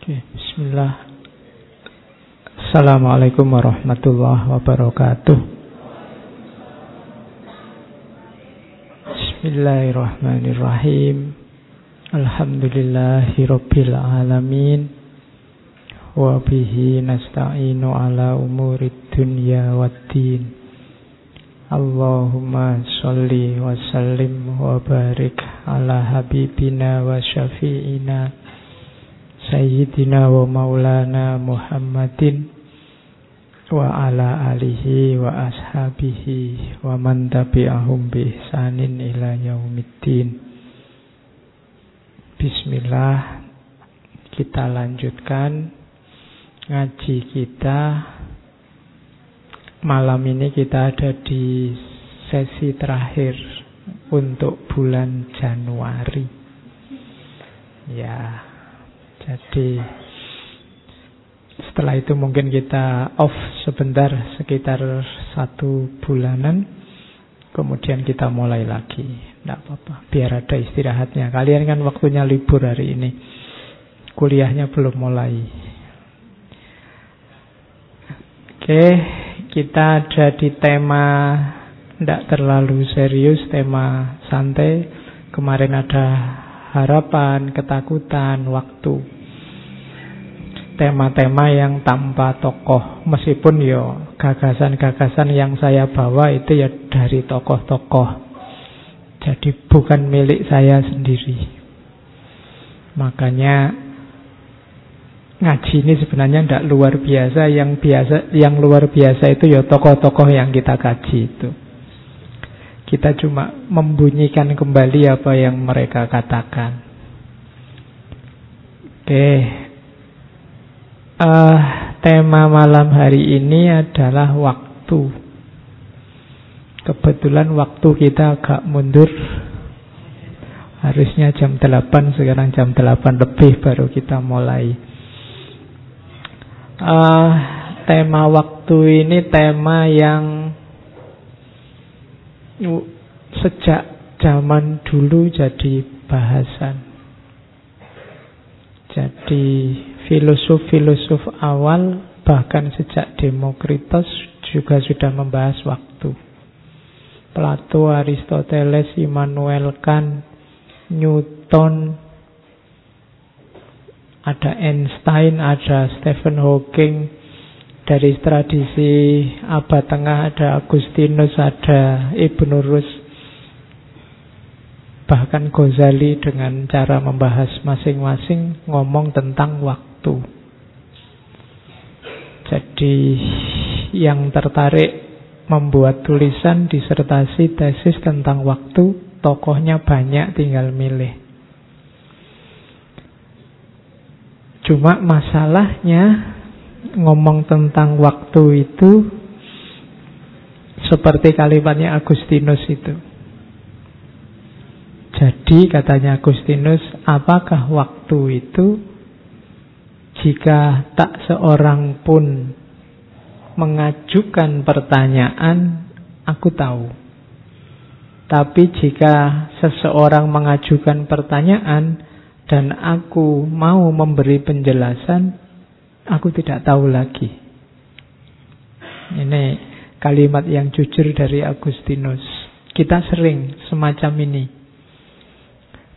Bismillah. Assalamualaikum warahmatullahi wabarakatuh. Bismillahirrahmanirrahim. Alhamdulillahi rabbil alamin. Wa bihi nasta'inu ala umurid dunya waddin. Allahumma salli wa sallim wa barik ala habibina wa syafi'ina Sayyidina wa maulana Muhammadin wa ala alihi wa ashabihi wa man tabi'ahum bi ihsanin ila yaumiddin. Bismillah. Kita lanjutkan ngaji kita. Malam ini kita ada di sesi terakhir untuk bulan Januari. Ya, jadi setelah itu mungkin kita off sebentar sekitar satu bulanan. Kemudian kita mulai lagi. Tidak apa-apa, biar ada istirahatnya. Kalian kan waktunya libur hari ini. Kuliahnya belum mulai. Oke, kita ada di tema tidak terlalu serius, tema santai. Kemarin ada harapan, ketakutan, waktu. Tema-tema yang tanpa tokoh, meskipun yo gagasan-gagasan yang saya bawa itu ya dari tokoh-tokoh. Jadi bukan milik saya sendiri. Makanya ngaji ini sebenarnya tidak luar biasa. Yang biasa, yang luar biasa itu ya tokoh-tokoh yang kita kaji itu. Kita cuma membunyikan kembali apa yang mereka katakan. Oke. Uh, tema malam hari ini adalah waktu. Kebetulan waktu kita agak mundur. Harusnya jam 8, sekarang jam 8 lebih baru kita mulai. Uh, tema waktu ini tema yang sejak zaman dulu jadi bahasan. Jadi filosof-filosof awal bahkan sejak Demokritos juga sudah membahas waktu. Plato, Aristoteles, Immanuel Kant, Newton, ada Einstein, ada Stephen Hawking, dari tradisi abad tengah ada Agustinus, ada Ibnu Rus, bahkan Ghazali dengan cara membahas masing-masing ngomong tentang waktu. Jadi yang tertarik membuat tulisan disertasi tesis tentang waktu, tokohnya banyak tinggal milih. Cuma masalahnya ngomong tentang waktu itu seperti kalimatnya Agustinus itu. Jadi katanya Agustinus, apakah waktu itu jika tak seorang pun mengajukan pertanyaan, aku tahu. Tapi jika seseorang mengajukan pertanyaan dan aku mau memberi penjelasan, aku tidak tahu lagi. Ini kalimat yang jujur dari Agustinus. Kita sering semacam ini.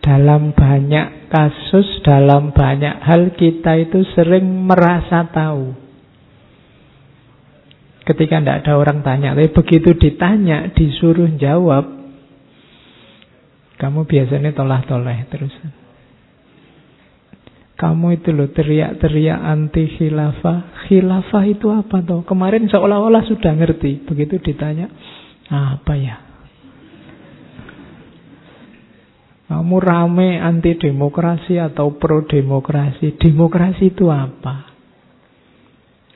Dalam banyak kasus, dalam banyak hal kita itu sering merasa tahu. Ketika tidak ada orang tanya, tapi begitu ditanya, disuruh jawab, kamu biasanya tolah-toleh terus. Kamu itu loh teriak-teriak anti khilafah. Khilafah itu apa toh? Kemarin seolah-olah sudah ngerti. Begitu ditanya, apa ya? Kamu rame anti demokrasi atau pro demokrasi. Demokrasi itu apa?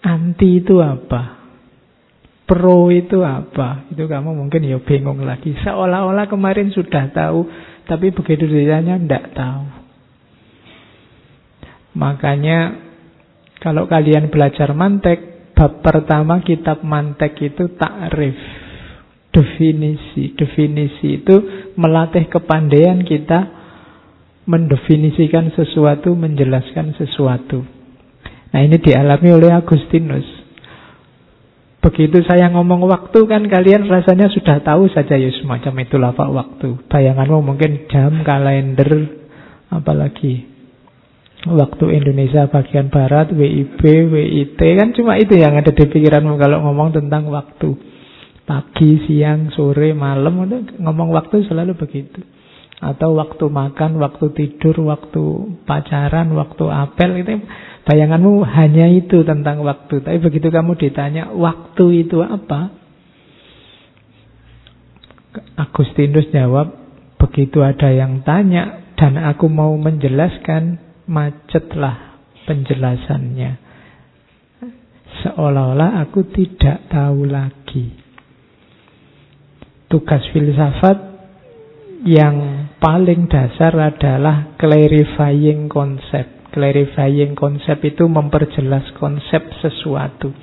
Anti itu apa? Pro itu apa? Itu kamu mungkin ya bingung lagi. Seolah-olah kemarin sudah tahu, tapi begitu ditanya tidak tahu. Makanya kalau kalian belajar mantek, bab pertama kitab mantek itu takrif definisi. Definisi itu melatih kepandaian kita mendefinisikan sesuatu, menjelaskan sesuatu. Nah ini dialami oleh Agustinus. Begitu saya ngomong waktu kan kalian rasanya sudah tahu saja ya semacam itu lafak waktu. Bayanganmu mungkin jam, kalender, apalagi waktu Indonesia bagian Barat, WIB, WIT kan cuma itu yang ada di pikiranmu kalau ngomong tentang waktu. Pagi, siang, sore, malam, ngomong waktu selalu begitu. Atau waktu makan, waktu tidur, waktu pacaran, waktu apel itu Bayanganmu hanya itu tentang waktu. Tapi begitu kamu ditanya waktu itu apa? Agustinus jawab, begitu ada yang tanya dan aku mau menjelaskan, macetlah penjelasannya. Seolah-olah aku tidak tahu lagi. Tugas filsafat yang paling dasar adalah clarifying konsep clarifying konsep itu memperjelas konsep sesuatu.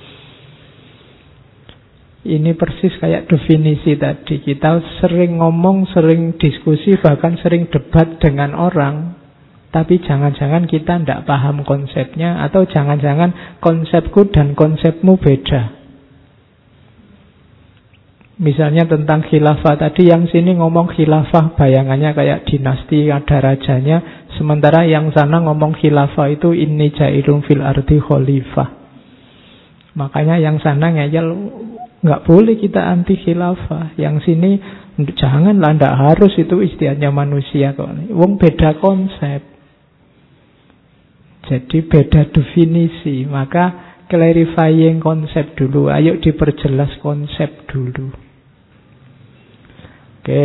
Ini persis kayak definisi tadi. Kita sering ngomong, sering diskusi, bahkan sering debat dengan orang. Tapi jangan-jangan kita tidak paham konsepnya atau jangan-jangan konsepku dan konsepmu beda. Misalnya tentang khilafah tadi yang sini ngomong khilafah bayangannya kayak dinasti ada rajanya sementara yang sana ngomong khilafah itu ini jailun fil arti khalifah. Makanya yang sana ngeyel nggak boleh kita anti khilafah. Yang sini janganlah ndak harus itu istilahnya manusia kok. Wong beda konsep. Jadi beda definisi. Maka clarifying konsep dulu. Ayo diperjelas konsep dulu. Oke.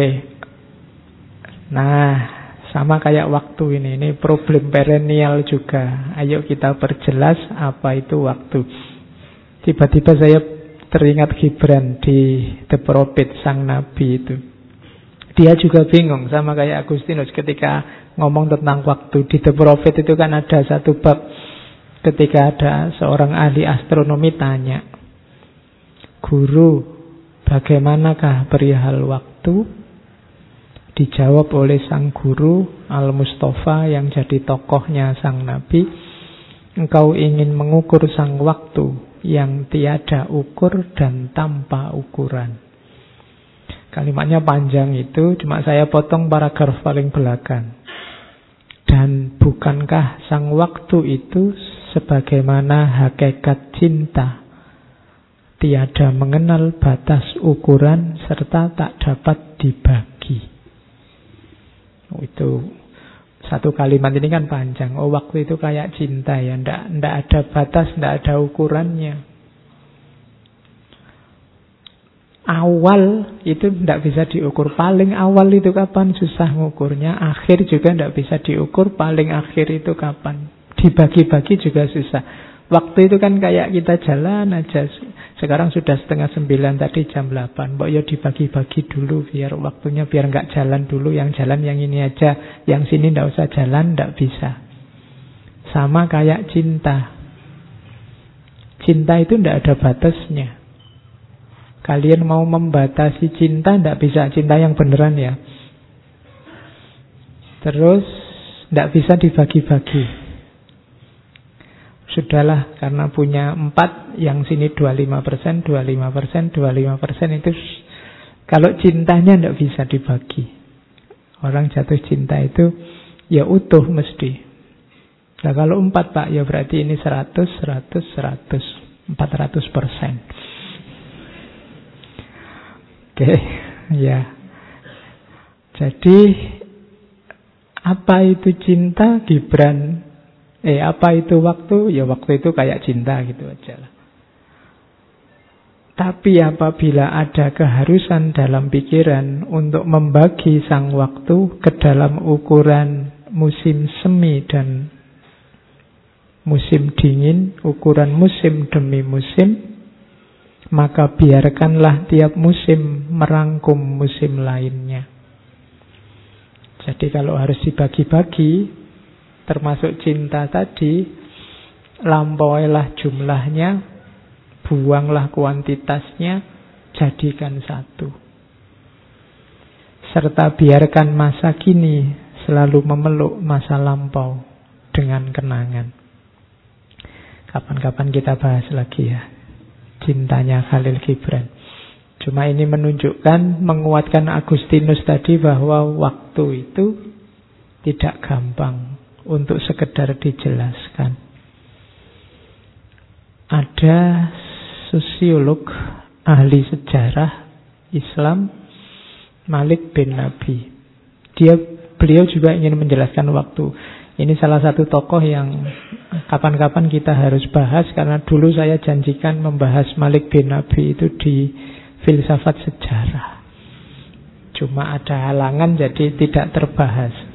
Nah, sama kayak waktu ini. Ini problem perennial juga. Ayo kita perjelas apa itu waktu. Tiba-tiba saya teringat Gibran di The Prophet, Sang Nabi itu. Dia juga bingung sama kayak Agustinus ketika ngomong tentang waktu. Di The Prophet itu kan ada satu bab ketika ada seorang ahli astronomi tanya, Guru, bagaimanakah perihal waktu? dijawab oleh sang guru Al-Mustafa yang jadi tokohnya sang nabi engkau ingin mengukur sang waktu yang tiada ukur dan tanpa ukuran kalimatnya panjang itu cuma saya potong paragraf paling belakang dan bukankah sang waktu itu sebagaimana hakikat cinta tiada mengenal batas ukuran serta tak dapat dibagi. Oh, itu satu kalimat ini kan panjang. Oh waktu itu kayak cinta ya, ndak ndak ada batas, ndak ada ukurannya. Awal itu ndak bisa diukur. Paling awal itu kapan susah ngukurnya. Akhir juga ndak bisa diukur. Paling akhir itu kapan. Dibagi-bagi juga susah. Waktu itu kan kayak kita jalan aja. Sekarang sudah setengah sembilan tadi jam delapan. Mbok ya dibagi-bagi dulu biar waktunya biar nggak jalan dulu. Yang jalan yang ini aja. Yang sini ndak usah jalan, ndak bisa. Sama kayak cinta. Cinta itu ndak ada batasnya. Kalian mau membatasi cinta ndak bisa. Cinta yang beneran ya. Terus ndak bisa dibagi-bagi. Sudahlah karena punya empat Yang sini 25%, 25%, 25% itu Kalau cintanya tidak bisa dibagi. Orang jatuh cinta itu Ya utuh mesti. Nah kalau empat pak ya berarti ini 100, 100, 100 400 persen. Oke ya. Jadi Apa itu cinta? Gibran Eh apa itu waktu? Ya waktu itu kayak cinta gitu aja lah. Tapi apabila ada keharusan dalam pikiran untuk membagi sang waktu ke dalam ukuran musim semi dan musim dingin, ukuran musim demi musim, maka biarkanlah tiap musim merangkum musim lainnya. Jadi kalau harus dibagi-bagi, termasuk cinta tadi, lampauilah jumlahnya, buanglah kuantitasnya, jadikan satu. Serta biarkan masa kini selalu memeluk masa lampau dengan kenangan. Kapan-kapan kita bahas lagi ya. Cintanya Khalil Gibran. Cuma ini menunjukkan, menguatkan Agustinus tadi bahwa waktu itu tidak gampang untuk sekedar dijelaskan. Ada sosiolog ahli sejarah Islam Malik bin Nabi. Dia beliau juga ingin menjelaskan waktu. Ini salah satu tokoh yang kapan-kapan kita harus bahas karena dulu saya janjikan membahas Malik bin Nabi itu di filsafat sejarah. Cuma ada halangan jadi tidak terbahas.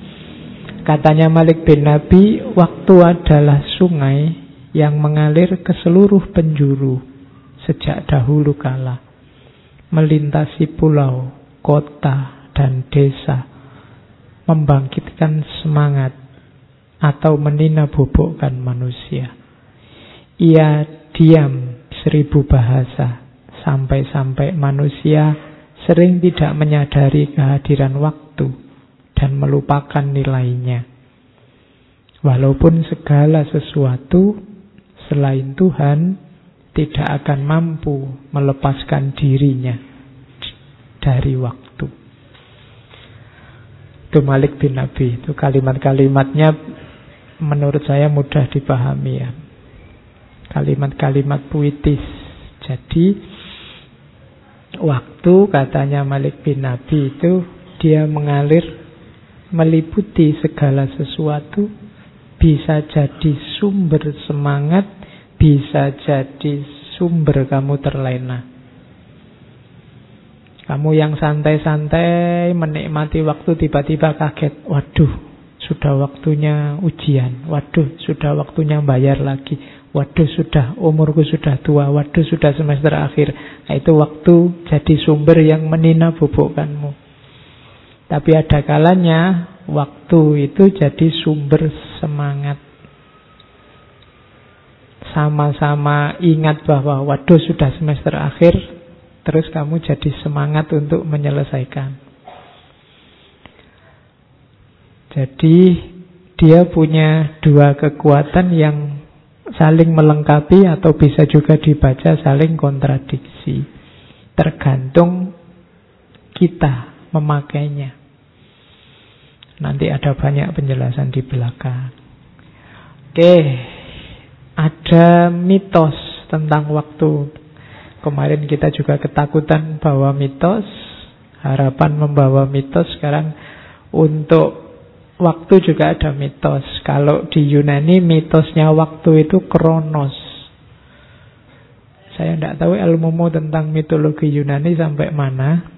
Katanya Malik bin Nabi, waktu adalah sungai yang mengalir ke seluruh penjuru sejak dahulu kala. Melintasi pulau, kota, dan desa. Membangkitkan semangat atau menina bobokkan manusia. Ia diam seribu bahasa sampai-sampai manusia sering tidak menyadari kehadiran waktu dan melupakan nilainya. Walaupun segala sesuatu selain Tuhan tidak akan mampu melepaskan dirinya dari waktu. Itu Malik bin Nabi, itu kalimat-kalimatnya menurut saya mudah dipahami ya. Kalimat-kalimat puitis. Jadi waktu katanya Malik bin Nabi itu dia mengalir meliputi segala sesuatu bisa jadi sumber semangat, bisa jadi sumber kamu terlena. Kamu yang santai-santai menikmati waktu tiba-tiba kaget. Waduh, sudah waktunya ujian. Waduh, sudah waktunya bayar lagi. Waduh, sudah umurku sudah tua. Waduh, sudah semester akhir. Nah, itu waktu jadi sumber yang menina bubukkanmu. Tapi ada kalanya waktu itu jadi sumber semangat. Sama-sama ingat bahwa waduh sudah semester akhir, terus kamu jadi semangat untuk menyelesaikan. Jadi dia punya dua kekuatan yang saling melengkapi atau bisa juga dibaca saling kontradiksi. Tergantung kita memakainya. Nanti ada banyak penjelasan di belakang. Oke, ada mitos tentang waktu. Kemarin kita juga ketakutan bahwa mitos, harapan membawa mitos sekarang untuk Waktu juga ada mitos. Kalau di Yunani mitosnya waktu itu kronos. Saya tidak tahu ilmumu tentang mitologi Yunani sampai mana.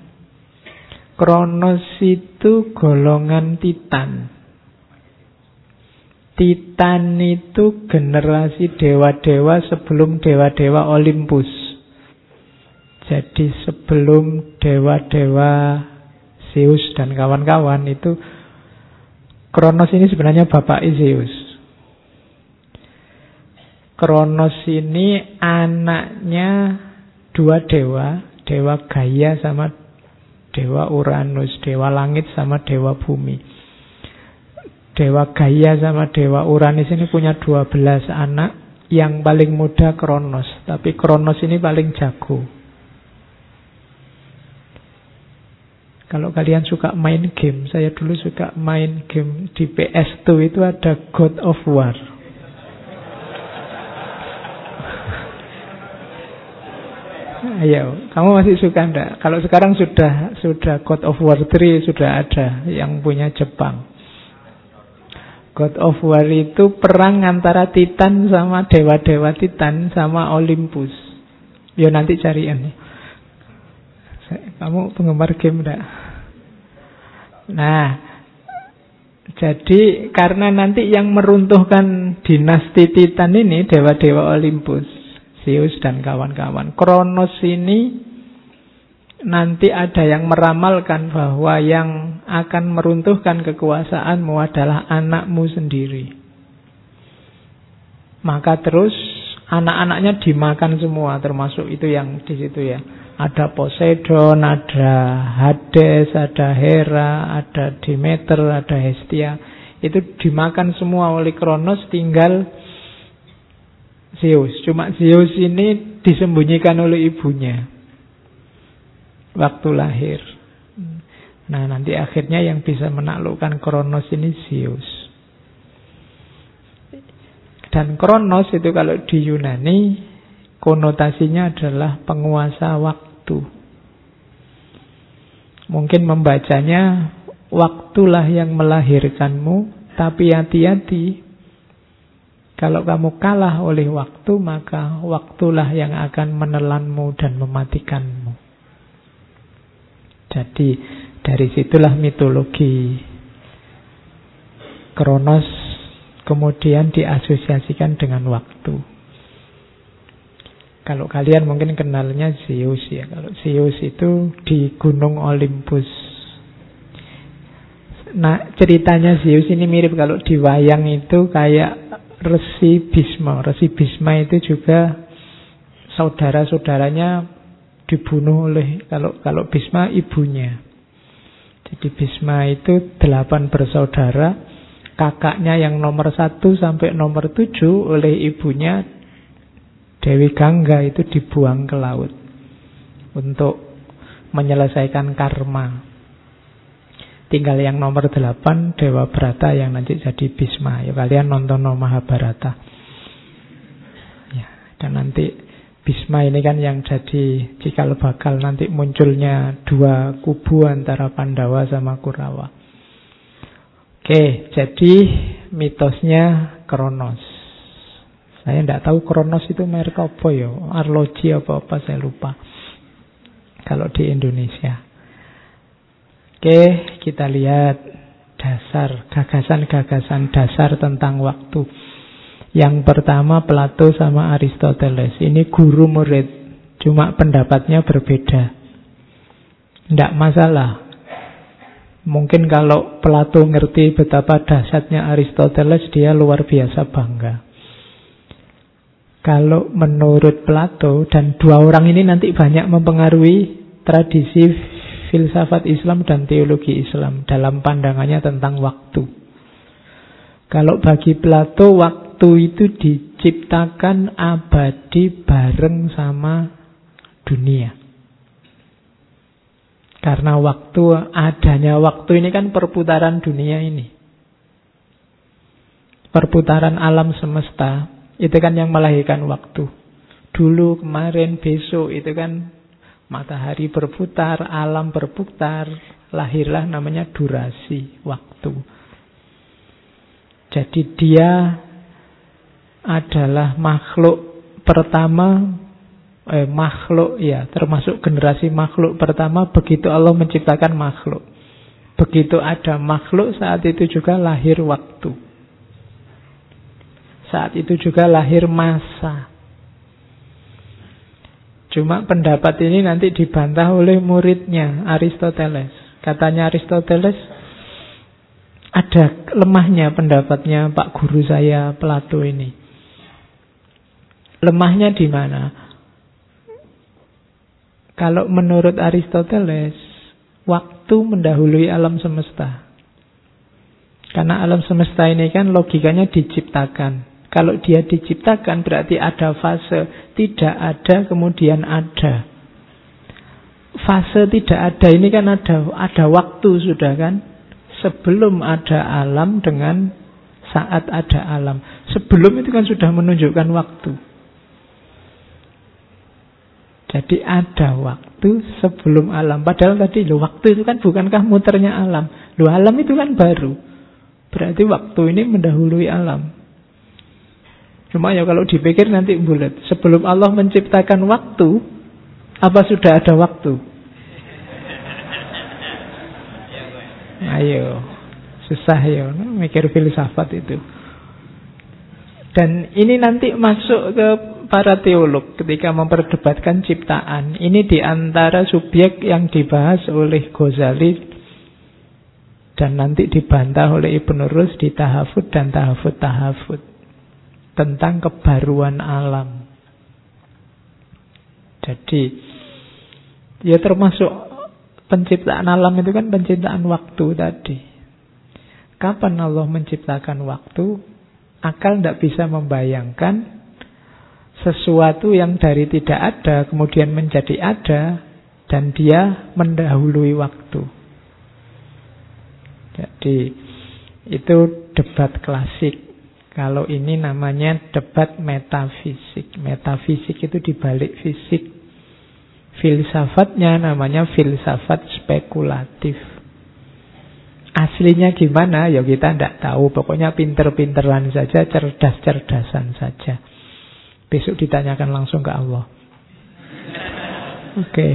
Kronos itu golongan Titan. Titan itu generasi dewa-dewa sebelum dewa-dewa Olympus. Jadi sebelum dewa-dewa Zeus dan kawan-kawan itu Kronos ini sebenarnya bapak Zeus. Kronos ini anaknya dua dewa, dewa Gaia sama dewa Uranus, dewa langit sama dewa bumi. Dewa Gaia sama dewa Uranus ini punya 12 anak, yang paling muda Kronos, tapi Kronos ini paling jago. Kalau kalian suka main game, saya dulu suka main game di PS2 itu ada God of War. Ayo, kamu masih suka enggak? Kalau sekarang sudah sudah God of War 3 sudah ada yang punya Jepang. God of War itu perang antara Titan sama dewa-dewa Titan sama Olympus. Yo nanti cariin. Kamu penggemar game enggak? Nah, jadi karena nanti yang meruntuhkan dinasti Titan ini dewa-dewa Olympus, Zeus dan kawan-kawan. Kronos ini nanti ada yang meramalkan bahwa yang akan meruntuhkan kekuasaanmu adalah anakmu sendiri. Maka terus anak-anaknya dimakan semua termasuk itu yang di situ ya. Ada Poseidon, ada Hades, ada Hera, ada Demeter, ada Hestia. Itu dimakan semua oleh Kronos tinggal Zeus. Cuma Zeus ini disembunyikan oleh ibunya waktu lahir. Nah, nanti akhirnya yang bisa menaklukkan Kronos ini Zeus. Dan Kronos itu kalau di Yunani konotasinya adalah penguasa waktu. Mungkin membacanya waktulah yang melahirkanmu, tapi hati-hati kalau kamu kalah oleh waktu, maka waktulah yang akan menelanmu dan mematikanmu. Jadi dari situlah mitologi Kronos kemudian diasosiasikan dengan waktu. Kalau kalian mungkin kenalnya Zeus ya. Kalau Zeus itu di Gunung Olympus. Nah ceritanya Zeus ini mirip kalau di wayang itu kayak Resi Bisma. Resi Bisma itu juga saudara-saudaranya dibunuh oleh kalau kalau Bisma ibunya. Jadi Bisma itu delapan bersaudara, kakaknya yang nomor satu sampai nomor tujuh oleh ibunya Dewi Gangga itu dibuang ke laut untuk menyelesaikan karma. Tinggal yang nomor delapan Dewa Brata yang nanti jadi Bisma. Ya kalian nonton no Mahabharata. Ya, dan nanti Bisma ini kan yang jadi cikal bakal nanti munculnya dua kubu antara Pandawa sama Kurawa. Oke, jadi mitosnya Kronos. Saya tidak tahu Kronos itu merek apa ya, arloji apa-apa saya lupa. Kalau di Indonesia. Oke, kita lihat dasar, gagasan-gagasan dasar tentang waktu. Yang pertama Plato sama Aristoteles. Ini guru murid, cuma pendapatnya berbeda. Tidak masalah. Mungkin kalau Plato ngerti betapa dahsyatnya Aristoteles, dia luar biasa bangga. Kalau menurut Plato, dan dua orang ini nanti banyak mempengaruhi tradisi filsafat Islam dan teologi Islam dalam pandangannya tentang waktu. Kalau bagi Plato waktu itu diciptakan abadi bareng sama dunia. Karena waktu adanya waktu ini kan perputaran dunia ini. Perputaran alam semesta itu kan yang melahirkan waktu. Dulu, kemarin, besok itu kan Matahari berputar, alam berputar, lahirlah namanya durasi, waktu. Jadi dia adalah makhluk pertama eh, makhluk ya, termasuk generasi makhluk pertama begitu Allah menciptakan makhluk. Begitu ada makhluk saat itu juga lahir waktu. Saat itu juga lahir masa. Cuma pendapat ini nanti dibantah oleh muridnya Aristoteles. Katanya Aristoteles ada lemahnya pendapatnya Pak Guru saya Plato ini. Lemahnya di mana? Kalau menurut Aristoteles, waktu mendahului alam semesta. Karena alam semesta ini kan logikanya diciptakan. Kalau dia diciptakan berarti ada fase tidak ada kemudian ada. Fase tidak ada ini kan ada ada waktu sudah kan? Sebelum ada alam dengan saat ada alam. Sebelum itu kan sudah menunjukkan waktu. Jadi ada waktu sebelum alam. Padahal tadi lo waktu itu kan bukankah muternya alam. Lo alam itu kan baru. Berarti waktu ini mendahului alam. Cuma ya kalau dipikir nanti bulat. Sebelum Allah menciptakan waktu, apa sudah ada waktu? Ayo, susah ya, mikir filsafat itu. Dan ini nanti masuk ke para teolog ketika memperdebatkan ciptaan. Ini di antara subjek yang dibahas oleh Ghazali dan nanti dibantah oleh Ibn Rus di Tahafud dan Tahafud Tahafud tentang kebaruan alam. Jadi ya termasuk penciptaan alam itu kan penciptaan waktu tadi. Kapan Allah menciptakan waktu? Akal tidak bisa membayangkan sesuatu yang dari tidak ada kemudian menjadi ada dan dia mendahului waktu. Jadi itu debat klasik. Kalau ini namanya debat metafisik. Metafisik itu dibalik fisik. Filsafatnya namanya filsafat spekulatif. Aslinya gimana? Ya kita tidak tahu. Pokoknya pinter-pinteran saja, cerdas-cerdasan saja. Besok ditanyakan langsung ke Allah. Oke, okay.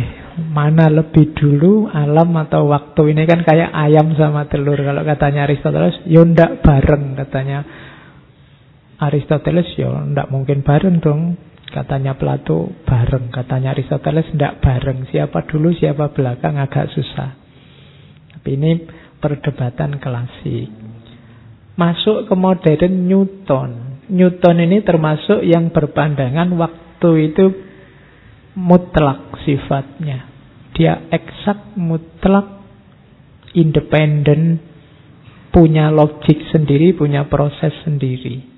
mana lebih dulu alam atau waktu ini kan kayak ayam sama telur. Kalau katanya Aristoteles, ya ndak bareng katanya. Aristoteles ya ndak mungkin bareng dong. Katanya Plato bareng, katanya Aristoteles ndak bareng. Siapa dulu, siapa belakang agak susah. Tapi ini perdebatan klasik. Masuk ke modern Newton. Newton ini termasuk yang berpandangan waktu itu mutlak sifatnya. Dia eksak, mutlak, independen, punya logik sendiri, punya proses sendiri.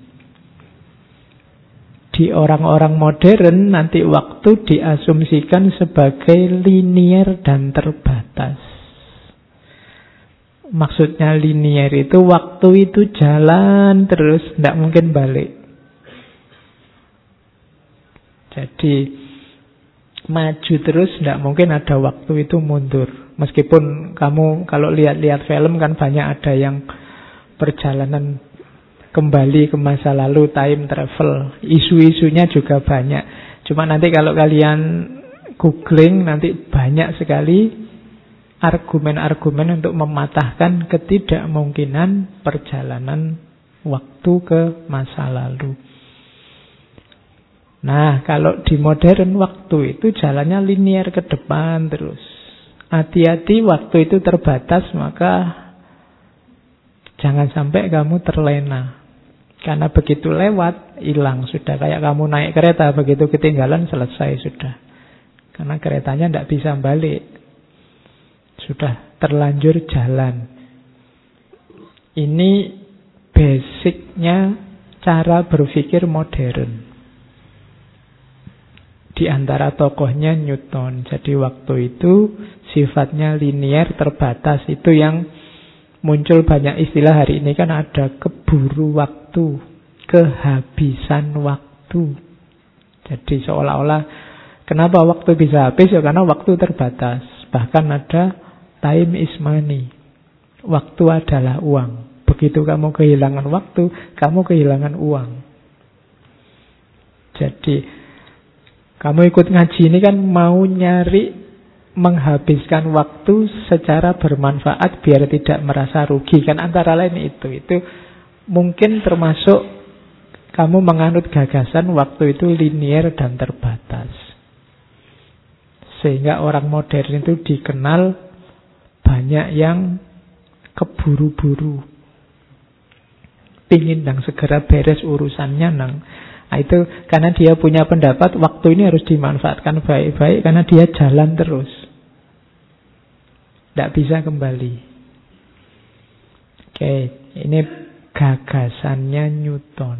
Di orang-orang modern nanti waktu diasumsikan sebagai linier dan terbatas. Maksudnya linier itu waktu itu jalan terus, tidak mungkin balik. Jadi maju terus, tidak mungkin ada waktu itu mundur. Meskipun kamu kalau lihat-lihat film kan banyak ada yang perjalanan kembali ke masa lalu, time travel. Isu-isunya juga banyak. Cuma nanti kalau kalian googling nanti banyak sekali argumen-argumen untuk mematahkan ketidakmungkinan perjalanan waktu ke masa lalu. Nah, kalau di modern waktu itu jalannya linier ke depan terus. Hati-hati waktu itu terbatas, maka jangan sampai kamu terlena. Karena begitu lewat, hilang sudah. Kayak kamu naik kereta, begitu ketinggalan, selesai sudah. Karena keretanya tidak bisa balik. Sudah terlanjur jalan. Ini basicnya cara berpikir modern. Di antara tokohnya Newton. Jadi waktu itu sifatnya linier, terbatas. Itu yang muncul banyak istilah hari ini kan ada keburu waktu, kehabisan waktu. Jadi seolah-olah kenapa waktu bisa habis ya karena waktu terbatas. Bahkan ada Time is money. Waktu adalah uang. Begitu kamu kehilangan waktu, kamu kehilangan uang. Jadi, kamu ikut ngaji ini kan mau nyari menghabiskan waktu secara bermanfaat biar tidak merasa rugi. Kan antara lain itu. Itu mungkin termasuk kamu menganut gagasan waktu itu linier dan terbatas. Sehingga orang modern itu dikenal banyak yang keburu-buru. Pingin nang segera beres urusannya nang. Nah, itu karena dia punya pendapat waktu ini harus dimanfaatkan baik-baik karena dia jalan terus. Tidak bisa kembali. Oke, ini gagasannya Newton.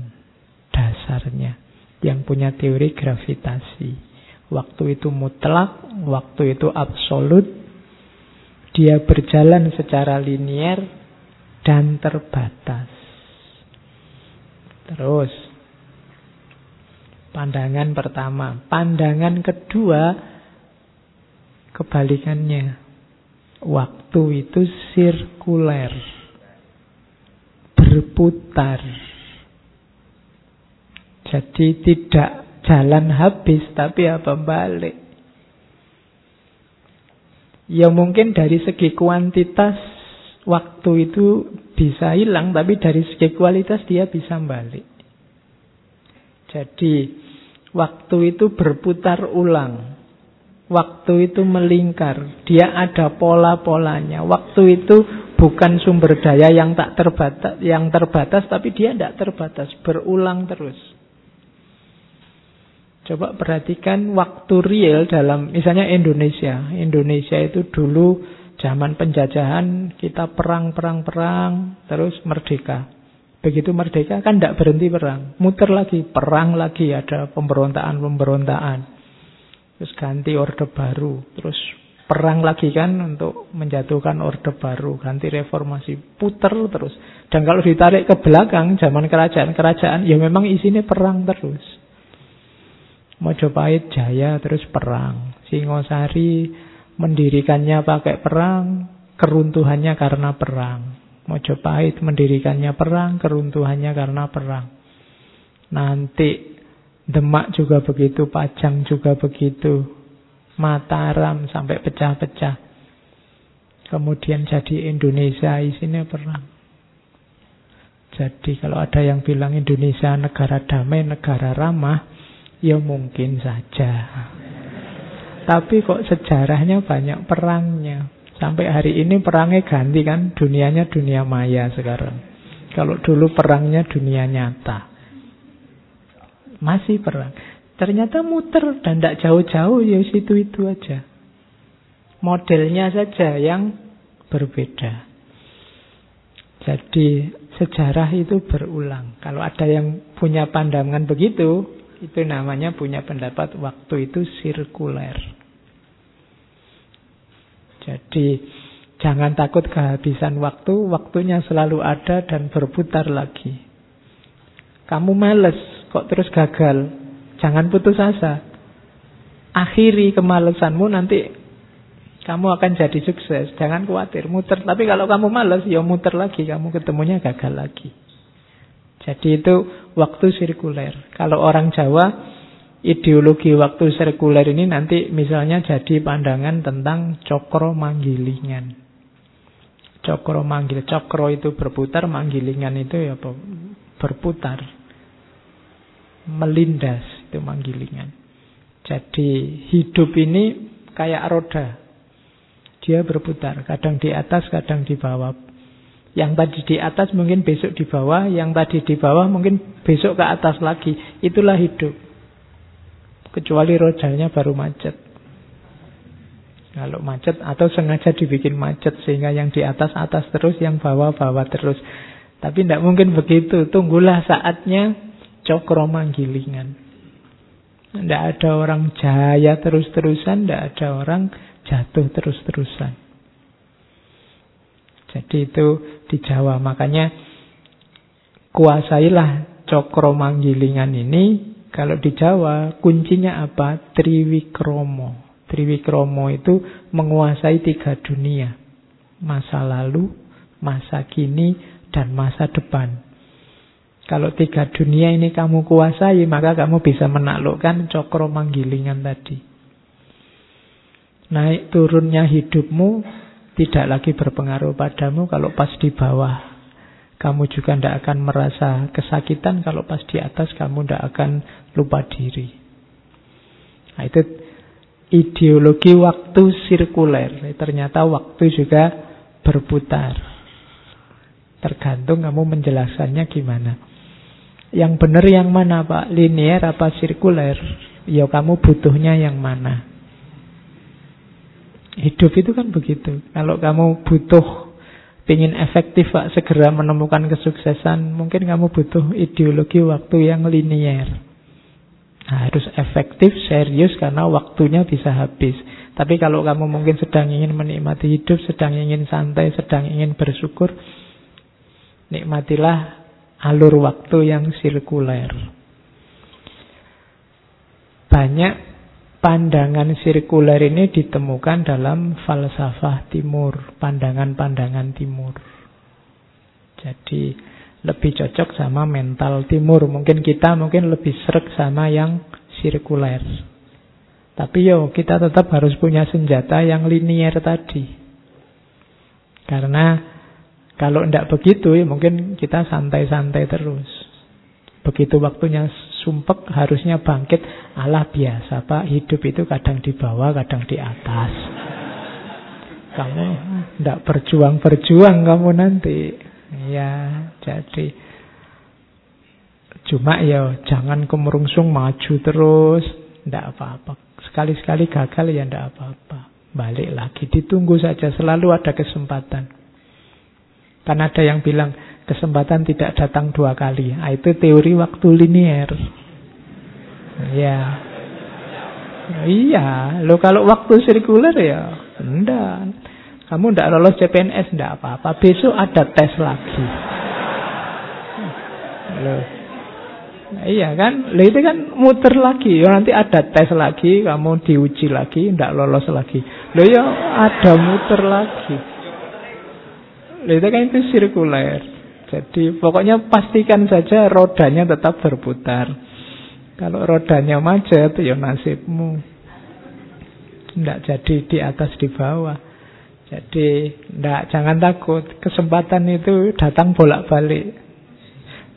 Dasarnya. Yang punya teori gravitasi. Waktu itu mutlak, waktu itu absolut, dia berjalan secara linier dan terbatas. Terus, pandangan pertama. Pandangan kedua, kebalikannya. Waktu itu sirkuler. Berputar. Jadi tidak jalan habis, tapi apa balik. Ya mungkin dari segi kuantitas waktu itu bisa hilang, tapi dari segi kualitas dia bisa balik. Jadi waktu itu berputar ulang. Waktu itu melingkar, dia ada pola-polanya. Waktu itu bukan sumber daya yang tak terbatas, yang terbatas, tapi dia tidak terbatas, berulang terus. Coba perhatikan waktu real dalam misalnya Indonesia. Indonesia itu dulu zaman penjajahan kita perang perang perang terus merdeka. Begitu merdeka kan tidak berhenti perang. Muter lagi, perang lagi, ada pemberontakan-pemberontaan. Terus ganti orde baru. Terus perang lagi kan untuk menjatuhkan orde baru. Ganti reformasi. Puter terus. Dan kalau ditarik ke belakang, zaman kerajaan-kerajaan, ya memang isinya perang terus. Mojopahit jaya terus perang. Singosari mendirikannya pakai perang, keruntuhannya karena perang. Mojopahit mendirikannya perang, keruntuhannya karena perang. Nanti Demak juga begitu, Pajang juga begitu. Mataram sampai pecah-pecah. Kemudian jadi Indonesia isinya perang. Jadi kalau ada yang bilang Indonesia negara damai, negara ramah, ya mungkin saja. Tapi kok sejarahnya banyak perangnya. Sampai hari ini perangnya ganti kan, dunianya dunia maya sekarang. Kalau dulu perangnya dunia nyata. Masih perang. Ternyata muter dan tidak jauh-jauh ya situ-itu aja. Modelnya saja yang berbeda. Jadi sejarah itu berulang. Kalau ada yang punya pandangan begitu, itu namanya punya pendapat waktu itu sirkuler. Jadi jangan takut kehabisan waktu, waktunya selalu ada dan berputar lagi. Kamu males, kok terus gagal. Jangan putus asa. Akhiri kemalesanmu nanti kamu akan jadi sukses. Jangan khawatir, muter. Tapi kalau kamu males, ya muter lagi. Kamu ketemunya gagal lagi. Jadi itu waktu sirkuler. Kalau orang Jawa ideologi waktu sirkuler ini nanti misalnya jadi pandangan tentang cokro manggilingan. Cokro manggil, cokro itu berputar, manggilingan itu ya berputar. Melindas itu manggilingan. Jadi hidup ini kayak roda. Dia berputar, kadang di atas, kadang di bawah. Yang tadi di atas mungkin besok di bawah, yang tadi di bawah mungkin besok ke atas lagi. Itulah hidup. Kecuali rodanya baru macet. Kalau macet atau sengaja dibikin macet sehingga yang di atas atas terus, yang bawah bawah terus. Tapi tidak mungkin begitu. Tunggulah saatnya cokro manggilingan. Tidak ada orang jaya terus-terusan, tidak ada orang jatuh terus-terusan. Jadi itu di Jawa. Makanya kuasailah cokro manggilingan ini kalau di Jawa kuncinya apa? Triwikromo. Triwikromo itu menguasai tiga dunia. Masa lalu, masa kini, dan masa depan. Kalau tiga dunia ini kamu kuasai, maka kamu bisa menaklukkan cokro manggilingan tadi. Naik turunnya hidupmu tidak lagi berpengaruh padamu kalau pas di bawah kamu juga tidak akan merasa kesakitan kalau pas di atas kamu tidak akan lupa diri. Nah, itu ideologi waktu sirkuler. Ternyata waktu juga berputar. Tergantung kamu menjelaskannya gimana. Yang benar yang mana Pak? Linear apa sirkuler? Ya kamu butuhnya yang mana? Hidup itu kan begitu. Kalau kamu butuh ingin efektif Pak, segera menemukan kesuksesan, mungkin kamu butuh ideologi waktu yang linier. Nah, harus efektif, serius karena waktunya bisa habis. Tapi kalau kamu mungkin sedang ingin menikmati hidup, sedang ingin santai, sedang ingin bersyukur, nikmatilah alur waktu yang sirkuler. Banyak Pandangan sirkuler ini ditemukan dalam falsafah timur, pandangan-pandangan timur. Jadi lebih cocok sama mental timur. Mungkin kita mungkin lebih serak sama yang sirkuler. Tapi yo kita tetap harus punya senjata yang linier tadi. Karena kalau tidak begitu ya mungkin kita santai-santai terus. Begitu waktunya sumpek harusnya bangkit. Allah biasa Pak, hidup itu kadang di bawah, kadang di atas. Kamu tidak berjuang-berjuang kamu nanti. Ya, jadi cuma ya jangan kemerungsung maju terus. Tidak apa-apa. Sekali-sekali gagal ya tidak apa-apa. Balik lagi, ditunggu saja. Selalu ada kesempatan. Kan ada yang bilang kesempatan tidak datang dua kali. Nah, itu teori waktu linier. Ya. Iya, lo kalau waktu sirkuler ya enggak. Kamu enggak lolos CPNS enggak apa-apa. Besok ada tes lagi. Loh. Nah, iya kan? Loh itu kan muter lagi. Ya, nanti ada tes lagi, kamu diuji lagi, enggak lolos lagi. Loh ya ada muter lagi. Itu kan itu sirkuler. Jadi pokoknya pastikan saja rodanya tetap berputar. Kalau rodanya macet, ya nasibmu. Tidak jadi di atas di bawah. Jadi tidak, jangan takut. Kesempatan itu datang bolak-balik.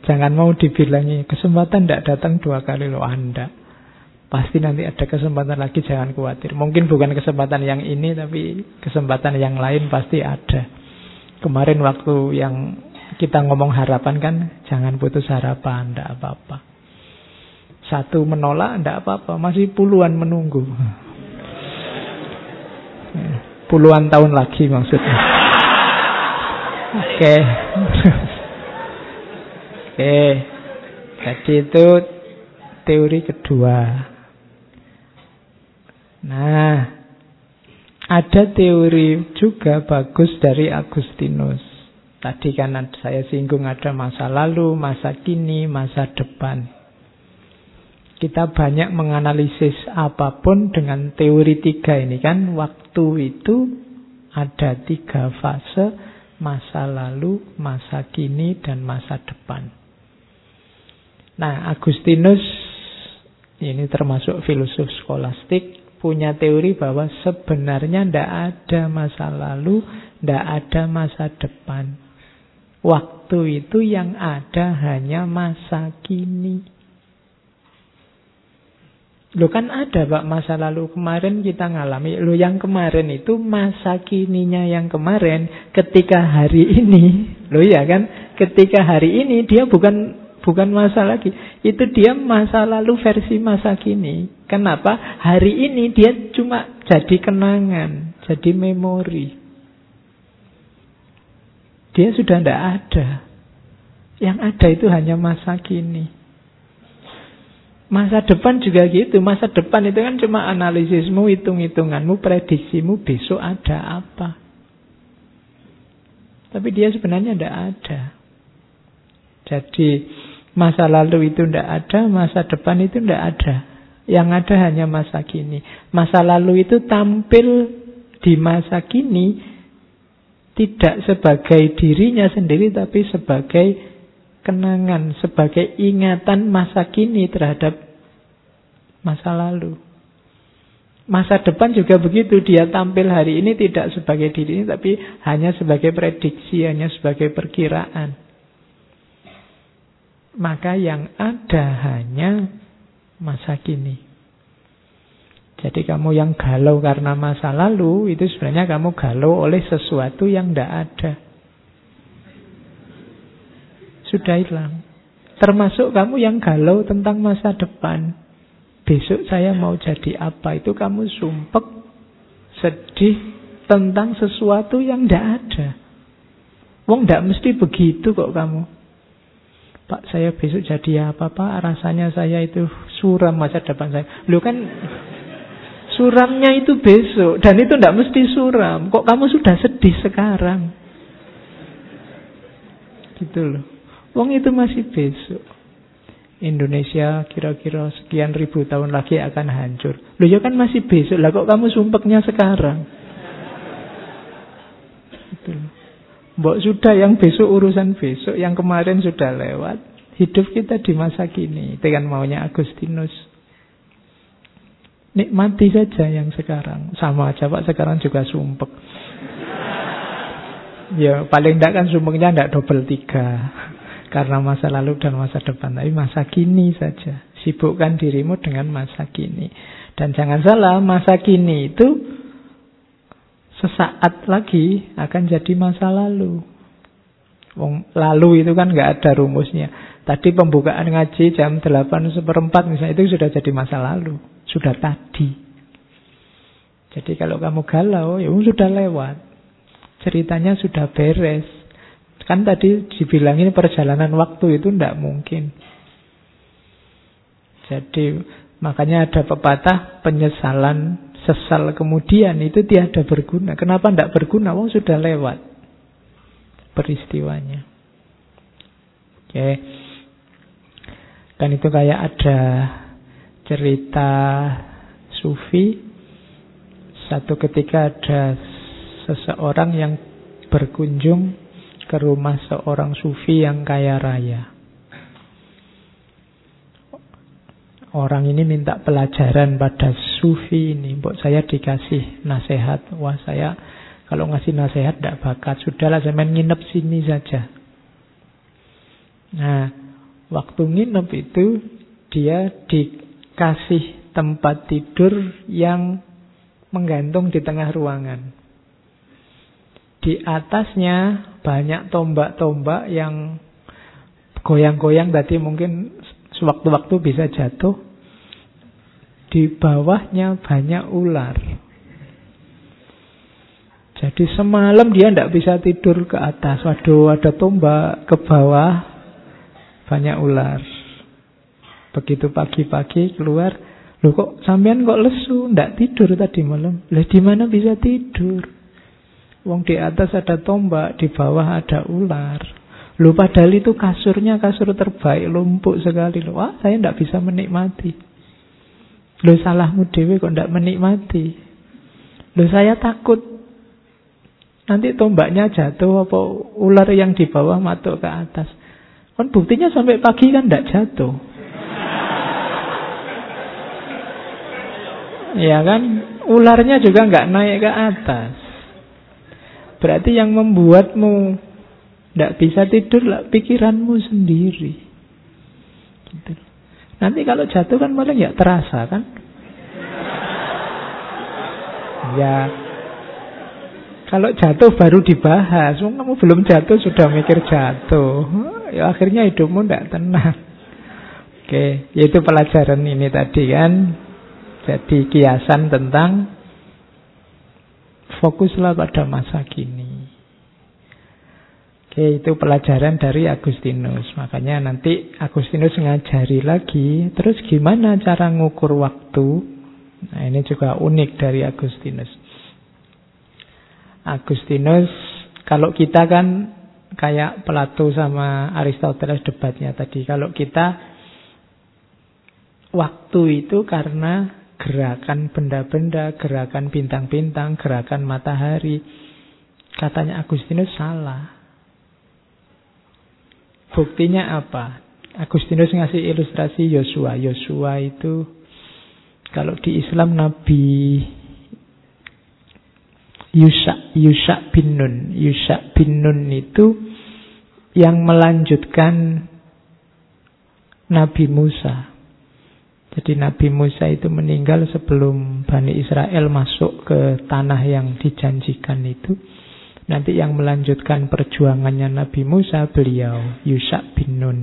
Jangan mau dibilangi kesempatan tidak datang dua kali loh Anda. Pasti nanti ada kesempatan lagi, jangan khawatir. Mungkin bukan kesempatan yang ini, tapi kesempatan yang lain pasti ada. Kemarin waktu yang kita ngomong harapan kan, jangan putus harapan, tidak apa-apa. Satu menolak, tidak apa-apa. Masih puluhan menunggu. Puluhan tahun lagi maksudnya. Oke. Oke. Jadi itu teori kedua. Nah, ada teori juga bagus dari Agustinus. Tadi kan saya singgung ada masa lalu, masa kini, masa depan. Kita banyak menganalisis apa pun dengan teori tiga ini kan. Waktu itu ada tiga fase, masa lalu, masa kini, dan masa depan. Nah, Agustinus, ini termasuk filosof skolastik, punya teori bahwa sebenarnya tidak ada masa lalu, tidak ada masa depan. Waktu itu yang ada hanya masa kini. Lo kan ada Pak masa lalu kemarin kita ngalami. Lo yang kemarin itu masa kininya yang kemarin ketika hari ini. Lo ya kan? Ketika hari ini dia bukan bukan masa lagi. Itu dia masa lalu versi masa kini. Kenapa? Hari ini dia cuma jadi kenangan, jadi memori. Dia sudah tidak ada. Yang ada itu hanya masa kini. Masa depan juga gitu. Masa depan itu kan cuma analisismu, hitung-hitunganmu, prediksimu besok ada apa. Tapi dia sebenarnya tidak ada. Jadi masa lalu itu tidak ada, masa depan itu tidak ada. Yang ada hanya masa kini. Masa lalu itu tampil di masa kini tidak sebagai dirinya sendiri tapi sebagai kenangan, sebagai ingatan masa kini terhadap masa lalu. Masa depan juga begitu, dia tampil hari ini tidak sebagai diri ini, tapi hanya sebagai prediksi, hanya sebagai perkiraan. Maka yang ada hanya masa kini. Jadi kamu yang galau karena masa lalu, itu sebenarnya kamu galau oleh sesuatu yang tidak ada sudah hilang. Termasuk kamu yang galau tentang masa depan. Besok saya mau jadi apa? Itu kamu sumpek, sedih tentang sesuatu yang tidak ada. Wong tidak mesti begitu kok kamu. Pak saya besok jadi apa pak? Rasanya saya itu suram masa depan saya. Lu kan suramnya itu besok dan itu tidak mesti suram. Kok kamu sudah sedih sekarang? Gitu loh. Wong itu masih besok. Indonesia kira-kira sekian ribu tahun lagi akan hancur. Loh ya kan masih besok. Lah kok kamu sumpeknya sekarang? Itu. Mbok sudah yang besok urusan besok, yang kemarin sudah lewat. Hidup kita di masa kini. Kan maunya Agustinus. Nikmati saja yang sekarang. Sama aja Pak, sekarang juga sumpek. Ya paling tidak kan sumpeknya tidak double tiga. Karena masa lalu dan masa depan Tapi masa kini saja Sibukkan dirimu dengan masa kini Dan jangan salah Masa kini itu Sesaat lagi Akan jadi masa lalu. Lalu itu kan nggak ada rumusnya. Tadi pembukaan ngaji jam 8 seperempat misalnya Itu sudah jadi masa lalu. Sudah tadi. Jadi kalau kamu galau Ya sudah lewat. Ceritanya sudah beres. Kan tadi dibilangin perjalanan waktu itu tidak mungkin. Jadi makanya ada pepatah penyesalan sesal kemudian itu tiada berguna. Kenapa tidak berguna? Wong sudah lewat peristiwanya. Oke. Dan itu kayak ada cerita sufi. Satu ketika ada seseorang yang berkunjung ke rumah seorang sufi yang kaya raya. Orang ini minta pelajaran pada sufi ini. Buat saya dikasih nasihat. Wah saya kalau ngasih nasihat tidak bakat. Sudahlah saya main nginep sini saja. Nah, waktu nginep itu dia dikasih tempat tidur yang menggantung di tengah ruangan. Di atasnya banyak tombak-tombak yang goyang-goyang tadi mungkin sewaktu-waktu bisa jatuh. Di bawahnya banyak ular. Jadi semalam dia tidak bisa tidur ke atas. Waduh, ada tombak ke bawah, banyak ular. Begitu pagi-pagi keluar, Loh kok sampean kok lesu, ndak tidur tadi malam. Lah di mana bisa tidur? Wong di atas ada tombak, di bawah ada ular. Lu padahal itu kasurnya kasur terbaik, lumpuk sekali. Wah saya tidak bisa menikmati. Lu salahmu dewi kok tidak menikmati. Lu saya takut. Nanti tombaknya jatuh apa ular yang di bawah matuk ke atas. Kan buktinya sampai pagi kan tidak jatuh. Ya kan, ularnya juga nggak naik ke atas. Berarti yang membuatmu tidak bisa tidur lah pikiranmu sendiri. Gitu. Nanti kalau jatuh kan malah ya terasa kan? Ya, kalau jatuh baru dibahas. Kamu belum jatuh sudah mikir jatuh. Ya akhirnya hidupmu tidak tenang. Oke, yaitu pelajaran ini tadi kan. Jadi kiasan tentang Fokuslah pada masa kini. Oke, itu pelajaran dari Agustinus. Makanya nanti Agustinus ngajari lagi, terus gimana cara ngukur waktu? Nah, ini juga unik dari Agustinus. Agustinus, kalau kita kan kayak Plato sama Aristoteles debatnya tadi. Kalau kita waktu itu karena gerakan benda-benda, gerakan bintang-bintang, gerakan matahari. Katanya Agustinus salah. Buktinya apa? Agustinus ngasih ilustrasi Yosua. Yosua itu kalau di Islam Nabi Yusa, Yusa bin Nun. Yusa bin Nun itu yang melanjutkan Nabi Musa. Jadi Nabi Musa itu meninggal sebelum Bani Israel masuk ke tanah yang dijanjikan itu. Nanti yang melanjutkan perjuangannya Nabi Musa beliau Yusak bin Nun.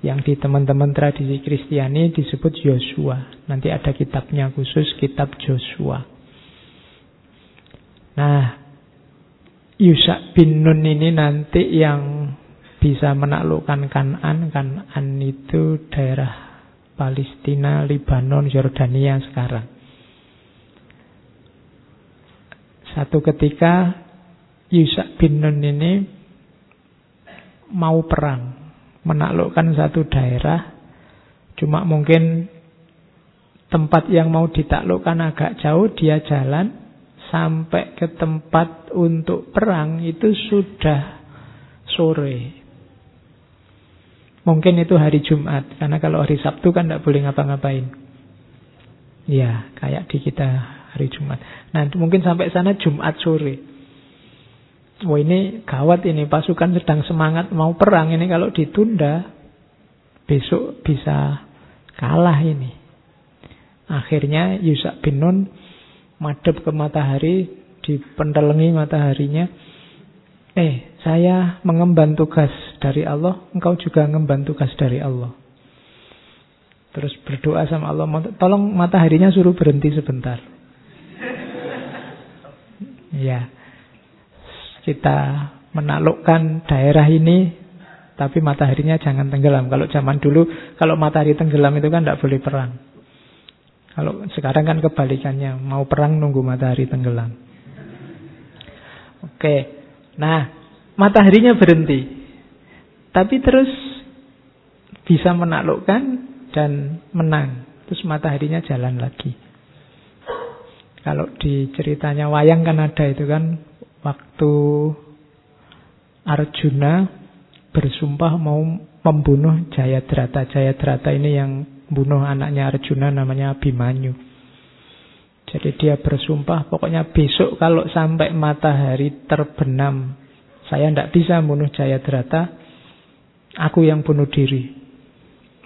Yang di teman-teman tradisi Kristiani disebut Yosua. Nanti ada kitabnya khusus, kitab Joshua. Nah, Yusak bin Nun ini nanti yang bisa menaklukkan Kanan. Kanan itu daerah Palestina, Libanon, Yordania sekarang. Satu ketika Yusak bin Nun ini mau perang, menaklukkan satu daerah, cuma mungkin tempat yang mau ditaklukkan agak jauh, dia jalan sampai ke tempat untuk perang itu sudah sore. Mungkin itu hari Jumat, karena kalau hari Sabtu kan tidak boleh ngapa-ngapain. Ya, kayak di kita hari Jumat. Nah, mungkin sampai sana Jumat sore. Wah ini gawat ini, pasukan sedang semangat mau perang ini kalau ditunda, besok bisa kalah ini. Akhirnya Yusak bin Nun madep ke matahari, dipentelengi mataharinya. Eh, saya mengemban tugas dari Allah, engkau juga mengemban tugas dari Allah. Terus berdoa sama Allah, tolong mataharinya suruh berhenti sebentar. Ya, kita menaklukkan daerah ini, tapi mataharinya jangan tenggelam. Kalau zaman dulu, kalau matahari tenggelam itu kan tidak boleh perang. Kalau sekarang kan kebalikannya, mau perang nunggu matahari tenggelam. Oke, nah mataharinya berhenti, tapi terus bisa menaklukkan dan menang. Terus mataharinya jalan lagi. Kalau di ceritanya wayang kan ada itu kan waktu Arjuna bersumpah mau membunuh Jayadrata. Jayadrata ini yang bunuh anaknya Arjuna namanya Abhimanyu. Jadi dia bersumpah pokoknya besok kalau sampai matahari terbenam saya tidak bisa bunuh Jayadrata, aku yang bunuh diri.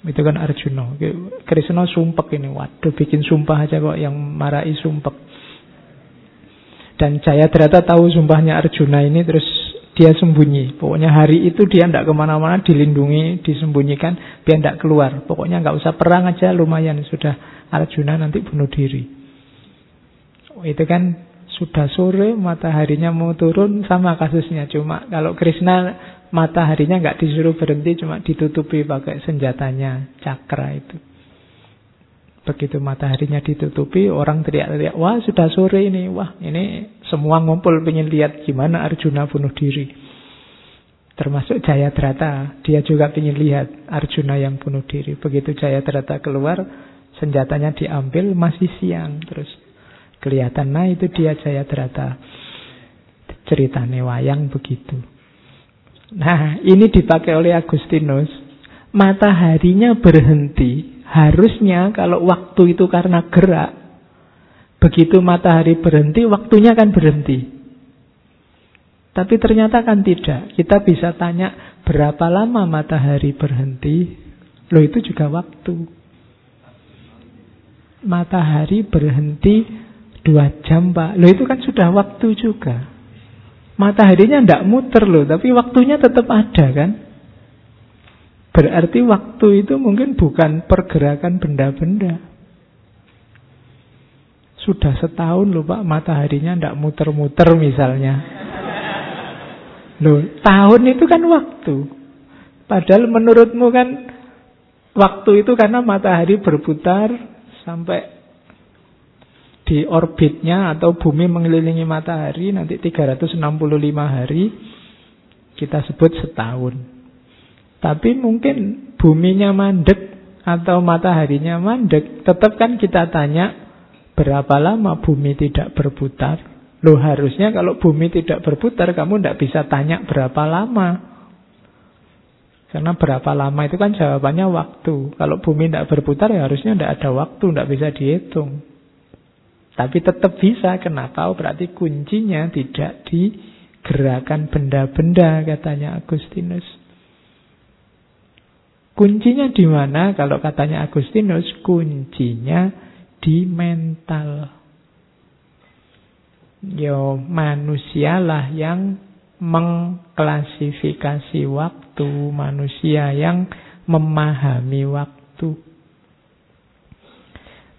Itu kan Arjuna. Krishna sumpek ini. Waduh bikin sumpah aja kok yang marahi sumpek. Dan Jayadrata tahu sumpahnya Arjuna ini terus dia sembunyi. Pokoknya hari itu dia tidak ke mana-mana, dilindungi, disembunyikan, biar tidak keluar. Pokoknya nggak usah perang aja, lumayan sudah Arjuna nanti bunuh diri. Oh, itu kan sudah sore, mataharinya mau turun, sama kasusnya. Cuma kalau Krishna mataharinya nggak disuruh berhenti, cuma ditutupi pakai senjatanya, cakra itu. Begitu mataharinya ditutupi, orang teriak-teriak, wah sudah sore ini, wah ini semua ngumpul pengen lihat gimana Arjuna bunuh diri. Termasuk Jayadrata, dia juga ingin lihat Arjuna yang bunuh diri. Begitu Jayadrata keluar, senjatanya diambil, masih siang. Terus kelihatan, nah itu dia Jayadrata. Ceritanya wayang begitu. Nah, ini dipakai oleh Agustinus. Mataharinya berhenti Harusnya kalau waktu itu karena gerak, begitu matahari berhenti, waktunya kan berhenti. Tapi ternyata kan tidak. Kita bisa tanya berapa lama matahari berhenti. Loh itu juga waktu. Matahari berhenti dua jam pak. Loh itu kan sudah waktu juga. Mataharinya tidak muter loh, tapi waktunya tetap ada kan. Berarti waktu itu mungkin bukan pergerakan benda-benda. Sudah setahun loh Pak, mataharinya tidak muter-muter misalnya. Loh, tahun itu kan waktu. Padahal menurutmu kan waktu itu karena matahari berputar sampai di orbitnya atau bumi mengelilingi matahari nanti 365 hari kita sebut setahun. Tapi mungkin buminya mandek atau mataharinya mandek, tetap kan kita tanya berapa lama bumi tidak berputar. Loh harusnya kalau bumi tidak berputar kamu tidak bisa tanya berapa lama. Karena berapa lama itu kan jawabannya waktu. Kalau bumi tidak berputar ya harusnya tidak ada waktu, tidak bisa dihitung. Tapi tetap bisa. Kenapa? Berarti kuncinya tidak di gerakan benda-benda katanya Agustinus. Kuncinya di mana? Kalau katanya Agustinus, kuncinya di mental. Yo, manusialah yang mengklasifikasi waktu, manusia yang memahami waktu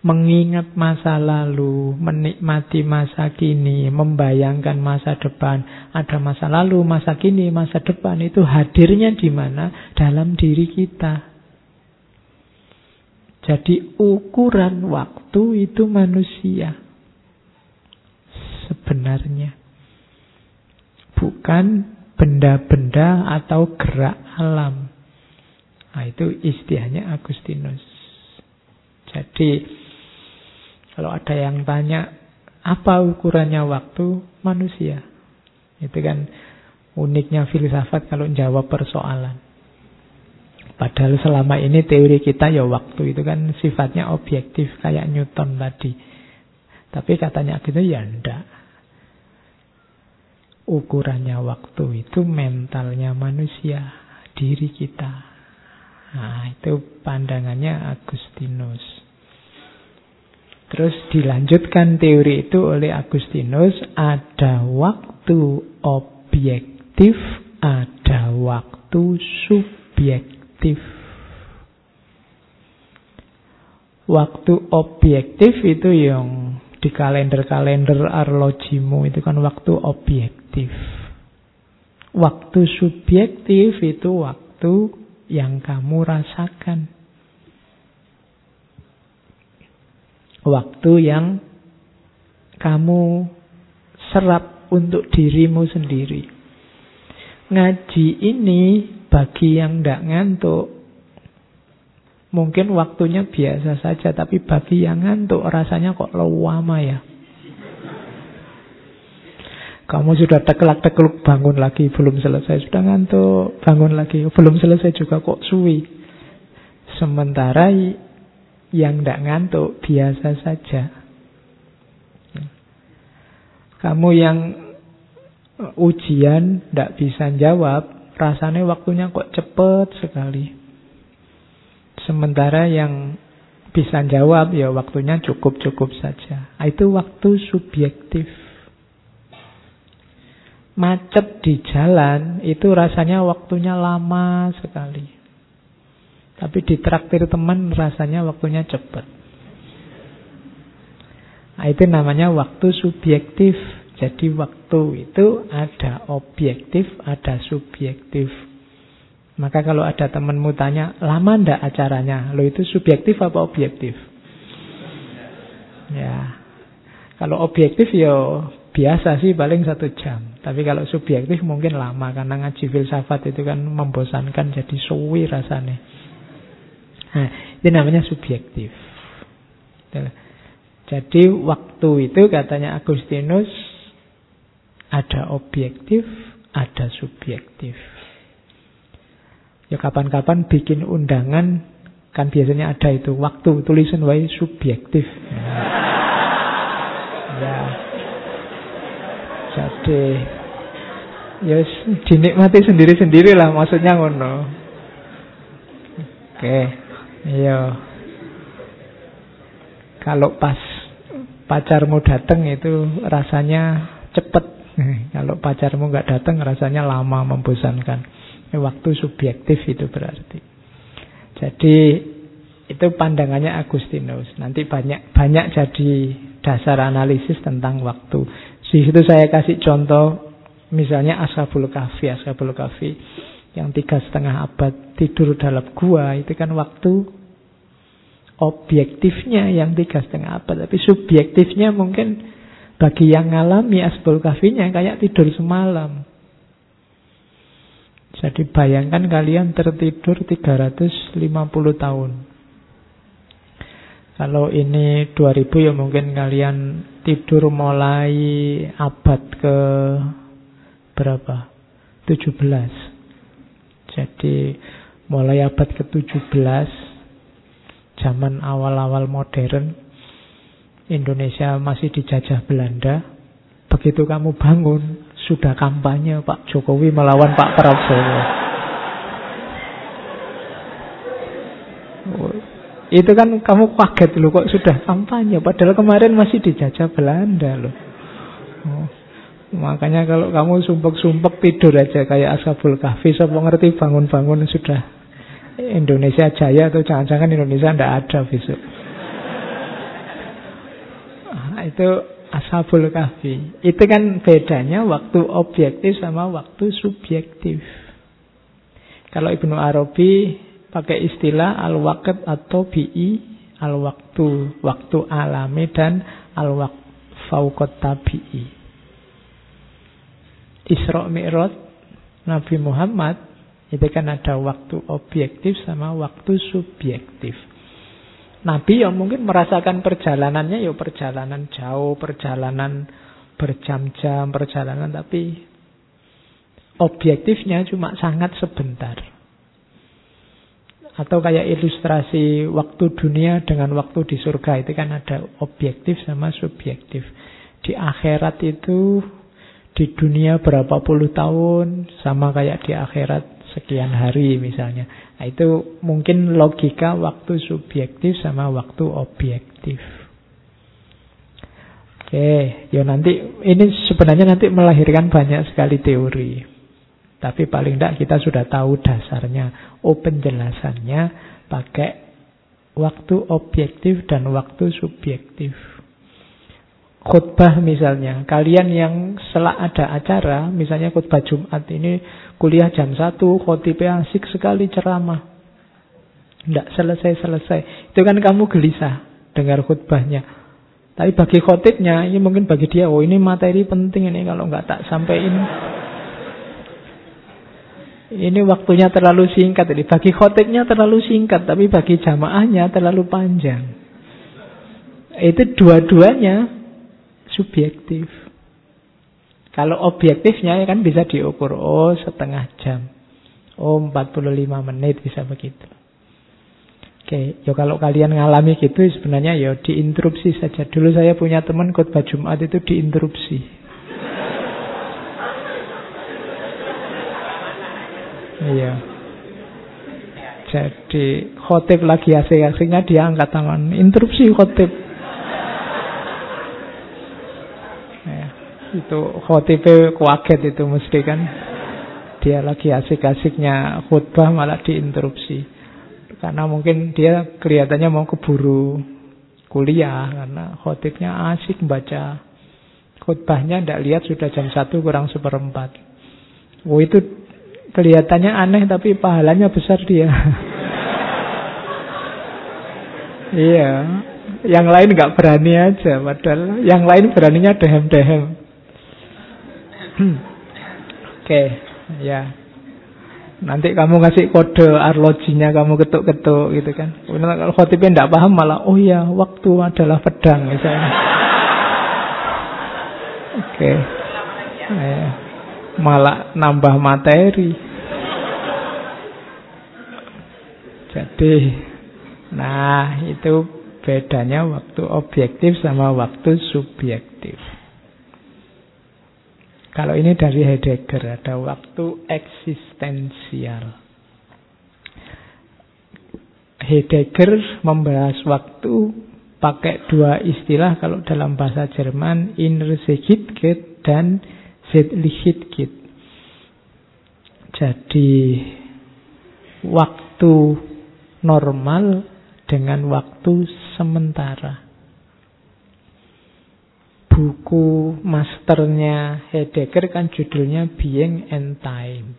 mengingat masa lalu, menikmati masa kini, membayangkan masa depan. Ada masa lalu, masa kini, masa depan itu hadirnya di mana? Dalam diri kita. Jadi ukuran waktu itu manusia. Sebenarnya. Bukan benda-benda atau gerak alam. Nah, itu istilahnya Agustinus. Jadi kalau ada yang tanya, apa ukurannya waktu manusia? Itu kan uniknya filsafat kalau jawab persoalan. Padahal selama ini teori kita ya waktu itu kan sifatnya objektif kayak Newton tadi. Tapi katanya gitu ya enggak. Ukurannya waktu itu mentalnya manusia, diri kita. Nah, itu pandangannya Agustinus. Terus dilanjutkan teori itu oleh Agustinus, ada waktu objektif, ada waktu subjektif. Waktu objektif itu yang di kalender-kalender arlojimu itu kan waktu objektif. Waktu subjektif itu waktu yang kamu rasakan. Waktu yang kamu serap untuk dirimu sendiri. Ngaji ini bagi yang tidak ngantuk, mungkin waktunya biasa saja, tapi bagi yang ngantuk rasanya kok lama ya. Kamu sudah tekelak-tekeluk bangun lagi, belum selesai. Sudah ngantuk, bangun lagi, belum selesai juga kok suwi. Sementara yang tidak ngantuk biasa saja. Kamu yang ujian tidak bisa jawab, rasanya waktunya kok cepet sekali. Sementara yang bisa jawab ya waktunya cukup-cukup saja. Ah, itu waktu subjektif. Macet di jalan itu rasanya waktunya lama sekali. Tapi di traktir teman rasanya waktunya cepat. Nah, itu namanya waktu subjektif. Jadi waktu itu ada objektif, ada subjektif. Maka kalau ada temanmu tanya, lama ndak acaranya? Lo itu subjektif apa objektif? Ya, kalau objektif ya biasa sih paling satu jam. Tapi kalau subjektif mungkin lama karena ngaji filsafat itu kan membosankan jadi suwi rasanya. Nah, itu namanya subjektif. Jadi waktu itu katanya Agustinus ada objektif, ada subjektif. Ya kapan-kapan bikin undangan kan biasanya ada itu waktu tulisan wae subjektif. Ya. Jadi ya dinikmati sendiri-sendiri lah maksudnya ngono. Oke. Iya. Kalau pas pacarmu datang itu rasanya cepet Kalau pacarmu nggak datang rasanya lama membosankan. Ini waktu subjektif itu berarti. Jadi itu pandangannya Agustinus. Nanti banyak banyak jadi dasar analisis tentang waktu. Di situ saya kasih contoh misalnya Ashabul Kahfi, Ashabul Kahfi yang tiga setengah abad tidur dalam gua itu kan waktu objektifnya yang tiga setengah abad, tapi subjektifnya mungkin bagi yang ngalami asbul kafinya kayak tidur semalam. Jadi bayangkan kalian tertidur 350 tahun. Kalau ini 2000 ya mungkin kalian tidur mulai abad ke berapa? 17. Jadi mulai abad ke-17 zaman awal-awal modern Indonesia masih dijajah Belanda. Begitu kamu bangun, sudah kampanye Pak Jokowi melawan Pak Prabowo. Itu kan kamu kaget loh kok sudah kampanye. Padahal kemarin masih dijajah Belanda loh. Oh. Makanya kalau kamu sumpek-sumpek tidur aja kayak Ashabul Kahfi, siapa ngerti bangun-bangun sudah Indonesia jaya atau jangan-jangan Indonesia tidak ada besok itu Ashabul Kahfi. Itu kan bedanya waktu objektif sama waktu subjektif. Kalau Ibnu Arabi pakai istilah al-waqt atau bi'i, al-waktu, waktu alami dan al-waqt fauqat tabi'i. Isra Mi'raj Nabi Muhammad itu kan ada waktu objektif sama waktu subjektif. Nabi yang mungkin merasakan perjalanannya ya perjalanan jauh, perjalanan berjam-jam, perjalanan tapi objektifnya cuma sangat sebentar. Atau kayak ilustrasi waktu dunia dengan waktu di surga itu kan ada objektif sama subjektif. Di akhirat itu di dunia berapa puluh tahun sama kayak di akhirat sekian hari misalnya. Nah, itu mungkin logika waktu subjektif sama waktu objektif. Oke, ya nanti ini sebenarnya nanti melahirkan banyak sekali teori. Tapi paling tidak kita sudah tahu dasarnya. Oh penjelasannya pakai waktu objektif dan waktu subjektif. khutbah misalnya. Kalian yang selak ada acara, misalnya khutbah Jumat ini kuliah jam 1, khotibnya asik sekali ceramah. Tidak selesai-selesai. Itu kan kamu gelisah dengar khutbahnya. Tapi bagi khotibnya, ini mungkin bagi dia, oh ini materi penting ini kalau nggak tak sampaikan. Ini waktunya terlalu singkat. Jadi bagi khotibnya terlalu singkat, tapi bagi jamaahnya terlalu panjang. Itu dua-duanya subjektif. Kalau objektifnya ya kan bisa diukur. Oh setengah jam. Oh 45 menit bisa begitu. Oke, ya kalau kalian ngalami gitu sebenarnya ya diinterupsi saja. Dulu saya punya teman khotbah Jumat itu diinterupsi. Iya. Jadi khotib lagi asik-asiknya dia angkat tangan. Interupsi khotib. Itu khotibnya kuaget itu mesti kan. Dia lagi asik-asiknya khutbah malah diinterupsi. Karena mungkin dia kelihatannya mau keburu kuliah karena khotibnya asik baca khutbahnya tidak lihat sudah jam satu kurang seperempat. Oh itu kelihatannya aneh tapi pahalanya besar dia. iya, yang lain nggak berani aja, padahal yang lain beraninya dehem-dehem. Hmm. Oke, okay, ya. Nanti kamu kasih kode arlojinya kamu ketuk-ketuk gitu kan. Kemudian kalau khotibnya tidak paham malah, oh ya waktu adalah pedang misalnya. Oke. Okay. Ya. Malah nambah materi. Jadi, nah itu bedanya waktu objektif sama waktu subjektif. Kalau ini dari Heidegger ada waktu eksistensial. Heidegger membahas waktu pakai dua istilah kalau dalam bahasa Jerman Innersichtkeit dan Zeitlichkeit. Jadi waktu normal dengan waktu sementara buku masternya Heidegger kan judulnya Being and Time.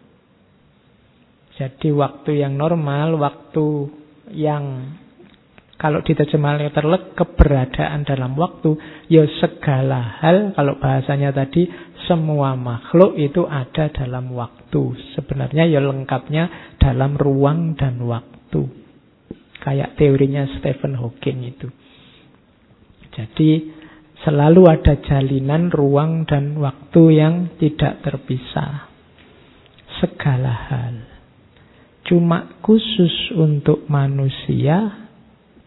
Jadi waktu yang normal, waktu yang kalau diterjemahkan terlek keberadaan dalam waktu, ya segala hal kalau bahasanya tadi semua makhluk itu ada dalam waktu. Sebenarnya ya lengkapnya dalam ruang dan waktu. Kayak teorinya Stephen Hawking itu. Jadi Selalu ada jalinan ruang dan waktu yang tidak terpisah. Segala hal. Cuma khusus untuk manusia,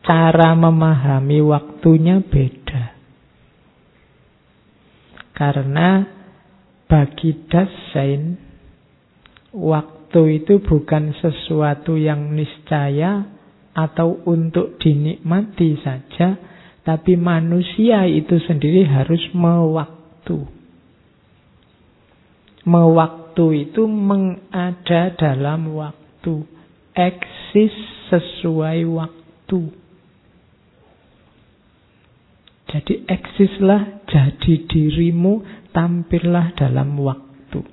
cara memahami waktunya beda. Karena bagi Dasein, waktu itu bukan sesuatu yang niscaya atau untuk dinikmati saja, tapi manusia itu sendiri harus mewaktu. Mewaktu itu mengada dalam waktu. Eksis sesuai waktu. Jadi eksislah, jadi dirimu, tampillah dalam waktu.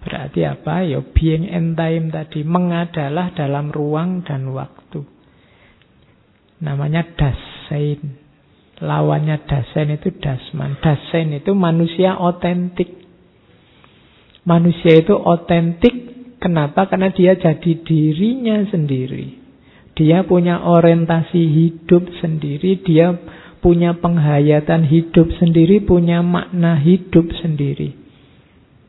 Berarti apa? Ya being and time tadi. Mengadalah dalam ruang dan waktu. Namanya dasein. Lawannya dasein itu dasman. Dasein itu manusia otentik. Manusia itu otentik. Kenapa? Karena dia jadi dirinya sendiri. Dia punya orientasi hidup sendiri. Dia punya penghayatan hidup sendiri. Punya makna hidup sendiri.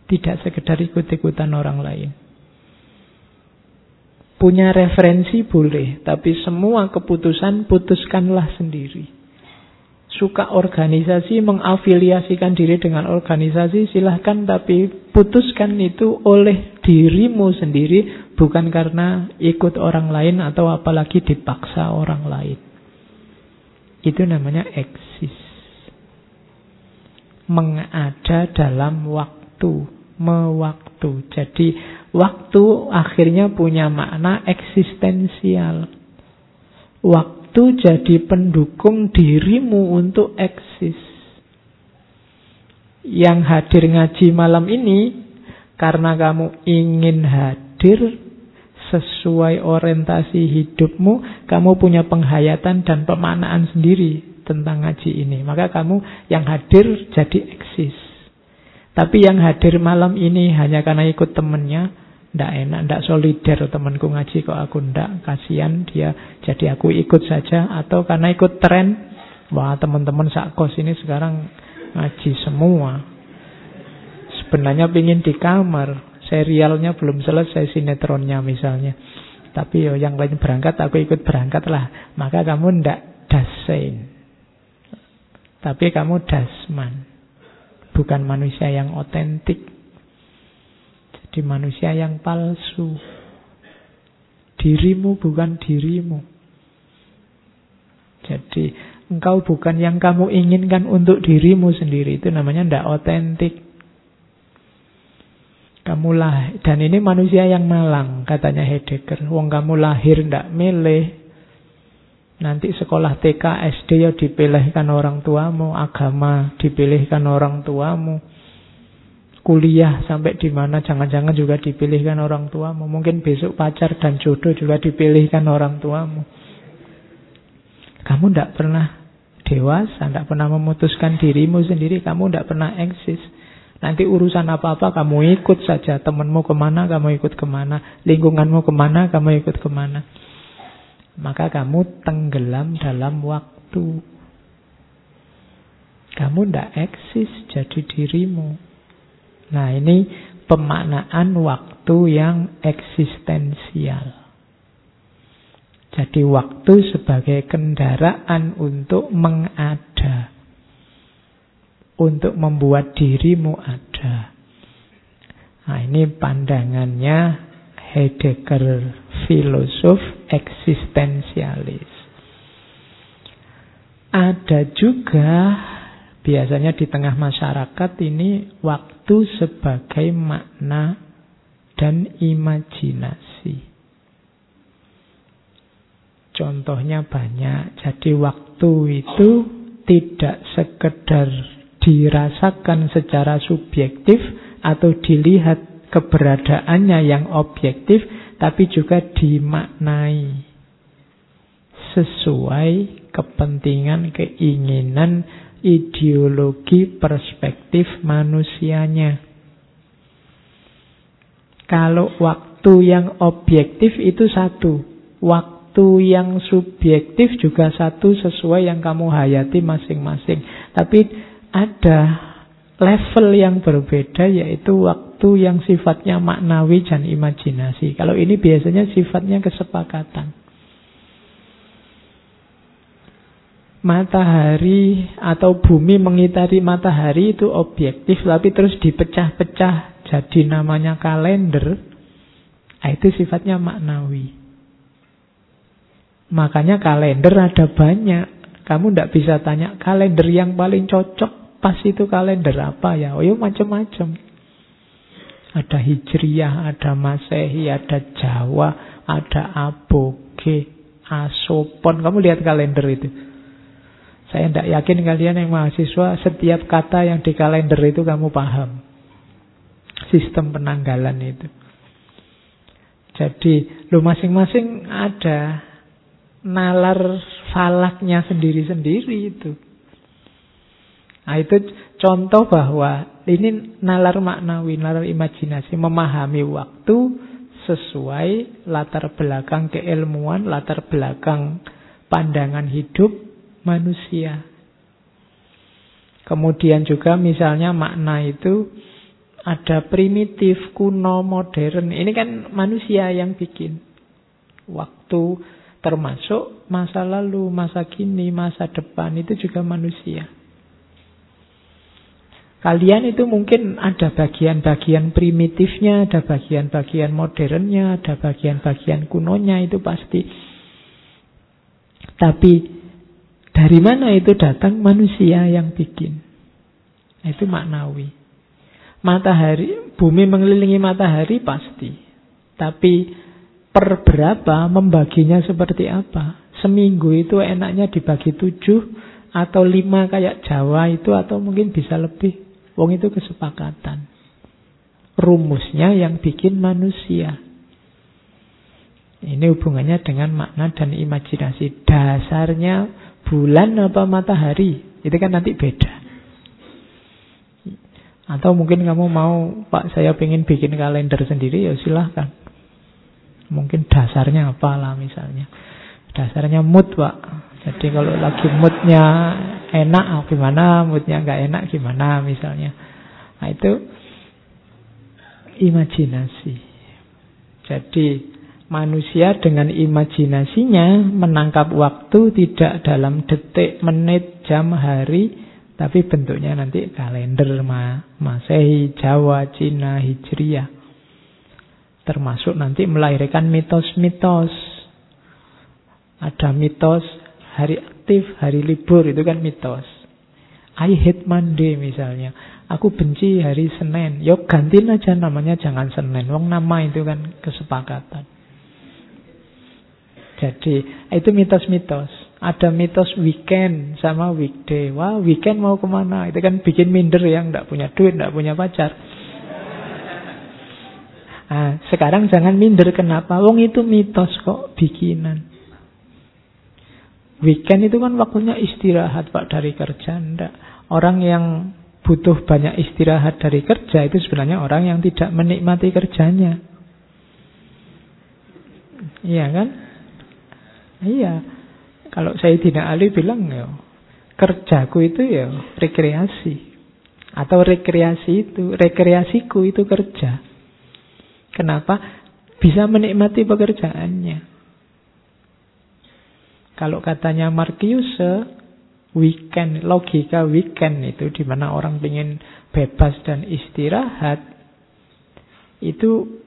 Tidak sekedar ikut-ikutan orang lain. Punya referensi boleh, tapi semua keputusan putuskanlah sendiri. Suka organisasi, mengafiliasikan diri dengan organisasi, silahkan, tapi putuskan itu oleh dirimu sendiri, bukan karena ikut orang lain atau apalagi dipaksa orang lain. Itu namanya eksis. Mengada dalam waktu, mewaktu. Jadi Waktu akhirnya punya makna eksistensial. Waktu jadi pendukung dirimu untuk eksis. Yang hadir ngaji malam ini karena kamu ingin hadir sesuai orientasi hidupmu, kamu punya penghayatan dan pemanaan sendiri tentang ngaji ini. Maka kamu yang hadir jadi eksis. Tapi yang hadir malam ini hanya karena ikut temennya, ndak enak, ndak solider temanku ngaji kok aku ndak, kasihan dia, jadi aku ikut saja. Atau karena ikut tren, wah teman-teman sakos ini sekarang ngaji semua. Sebenarnya pingin di kamar, serialnya belum selesai sinetronnya misalnya. Tapi yo yang lain berangkat, aku ikut berangkat lah. Maka kamu ndak dasein. Tapi kamu dasman bukan manusia yang otentik. Jadi manusia yang palsu. Dirimu bukan dirimu. Jadi engkau bukan yang kamu inginkan untuk dirimu sendiri. Itu namanya tidak otentik. Kamu lah dan ini manusia yang malang katanya Heidegger. Wong kamu lahir ndak milih, Nanti sekolah TK, SD ya dipilihkan orang tuamu, agama dipilihkan orang tuamu, kuliah sampai di mana jangan-jangan juga dipilihkan orang tuamu. Mungkin besok pacar dan jodoh juga dipilihkan orang tuamu. Kamu tidak pernah dewasa, tidak pernah memutuskan dirimu sendiri, kamu tidak pernah eksis. Nanti urusan apa-apa kamu ikut saja. Temanmu ke mana, kamu ikut ke mana. Lingkunganmu ke mana, kamu ikut ke mana maka kamu tenggelam dalam waktu. Kamu tidak eksis jadi dirimu. Nah ini pemaknaan waktu yang eksistensial. Jadi waktu sebagai kendaraan untuk mengada. Untuk membuat dirimu ada. Nah ini pandangannya Heidegger filosof eksistensialis. Ada juga biasanya di tengah masyarakat ini waktu sebagai makna dan imajinasi. Contohnya banyak. Jadi waktu itu tidak sekedar dirasakan secara subjektif atau dilihat keberadaannya yang objektif, tapi juga dimaknai sesuai kepentingan, keinginan, ideologi, perspektif manusianya. Kalau waktu yang objektif itu satu, waktu yang subjektif juga satu sesuai yang kamu hayati masing-masing. Tapi ada level yang berbeda yaitu waktu yang sifatnya maknawi dan imajinasi. Kalau ini biasanya sifatnya kesepakatan. Matahari atau bumi mengitari matahari itu objektif tapi terus dipecah-pecah jadi namanya kalender. Nah, itu sifatnya maknawi. Makanya kalender ada banyak. Kamu tidak bisa tanya kalender yang paling cocok pas itu kalender apa ya? Oh ya macam-macam. Ada Hijriyah, ada Masehi, ada Jawa, ada Aboge, Asopon. Kamu lihat kalender itu. Saya tidak yakin kalian yang mahasiswa setiap kata yang di kalender itu kamu paham. Sistem penanggalan itu. Jadi, lo masing-masing ada nalar falaknya sendiri-sendiri itu. Nah itu contoh bahwa ini nalar maknawi, nalar imajinasi, memahami waktu sesuai latar belakang keilmuan, latar belakang pandangan hidup manusia. Kemudian juga misalnya makna itu ada primitif, kuno, modern. Ini kan manusia yang bikin. Waktu termasuk masa lalu, masa kini, masa depan itu juga manusia. Kalian itu mungkin ada bagian-bagian primitifnya, ada bagian-bagian modernnya, ada bagian-bagian kunonya itu pasti. Tapi dari mana itu datang manusia yang bikin? Itu maknawi. Matahari, bumi mengelilingi matahari pasti. Tapi per berapa membaginya seperti apa? Seminggu itu enaknya dibagi tujuh atau lima kayak Jawa itu atau mungkin bisa lebih. Wong itu kesepakatan. Rumusnya yang bikin manusia. Ini hubungannya dengan makna dan imajinasi. Dasarnya bulan apa matahari. Itu kan nanti beda. Atau mungkin kamu mau, Pak saya pengen bikin kalender sendiri, ya silahkan. Mungkin dasarnya apalah misalnya. Dasarnya mood, Pak. Jadi kalau lagi moodnya enak, oh, gimana? Moodnya nggak enak, gimana misalnya. Nah itu imajinasi. Jadi manusia dengan imajinasinya menangkap waktu tidak dalam detik, menit, jam, hari, tapi bentuknya nanti kalender Masehi, Jawa, Cina, Hijriah. Termasuk nanti melahirkan mitos-mitos. Ada mitos hari aktif, hari libur, itu kan mitos. I hate Monday misalnya. Aku benci hari Senin. Yuk gantiin aja namanya jangan Senin. Wong nama itu kan kesepakatan. Jadi itu mitos-mitos. Ada mitos weekend sama weekday. Wah weekend mau ke mana? Itu kan bikin minder yang tidak punya duit, tidak punya pacar. Nah, sekarang jangan minder kenapa? Wong itu mitos kok bikinan. Weekend itu kan waktunya istirahat Pak dari kerja. Enggak. Orang yang butuh banyak istirahat dari kerja itu sebenarnya orang yang tidak menikmati kerjanya. Iya kan? Iya. Kalau saya tidak Ali bilang ya, kerjaku itu ya rekreasi. Atau rekreasi itu, rekreasiku itu kerja. Kenapa? Bisa menikmati pekerjaannya. Kalau katanya Markius, weekend, logika weekend itu di mana orang ingin bebas dan istirahat, itu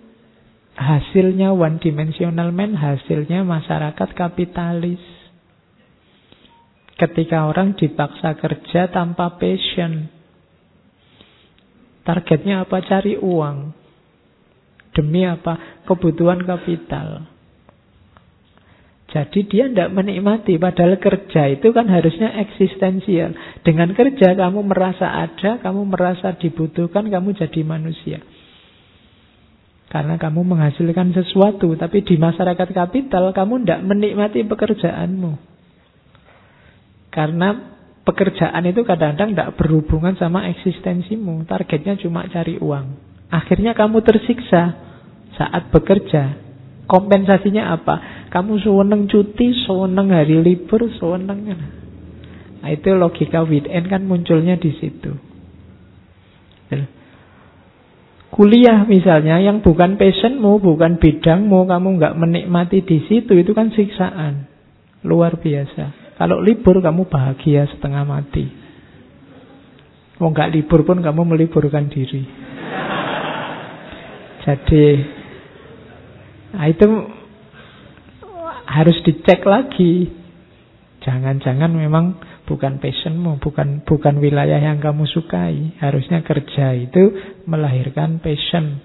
hasilnya one dimensional man, hasilnya masyarakat kapitalis. Ketika orang dipaksa kerja tanpa passion, targetnya apa? Cari uang. Demi apa? Kebutuhan kapital. Jadi dia tidak menikmati, padahal kerja itu kan harusnya eksistensial. Dengan kerja kamu merasa ada, kamu merasa dibutuhkan, kamu jadi manusia. Karena kamu menghasilkan sesuatu, tapi di masyarakat kapital kamu tidak menikmati pekerjaanmu. Karena pekerjaan itu kadang-kadang tidak berhubungan sama eksistensimu. Targetnya cuma cari uang. Akhirnya kamu tersiksa saat bekerja. Kompensasinya apa? Kamu sewenang cuti, sewenang hari libur, sewenang. Nah, itu logika weekend kan munculnya di situ. Kuliah misalnya yang bukan passionmu, bukan bidangmu, kamu nggak menikmati di situ, itu kan siksaan. Luar biasa. Kalau libur kamu bahagia setengah mati. Mau nggak libur pun kamu meliburkan diri. Jadi Nah itu harus dicek lagi. Jangan-jangan memang bukan passionmu, bukan bukan wilayah yang kamu sukai. Harusnya kerja itu melahirkan passion.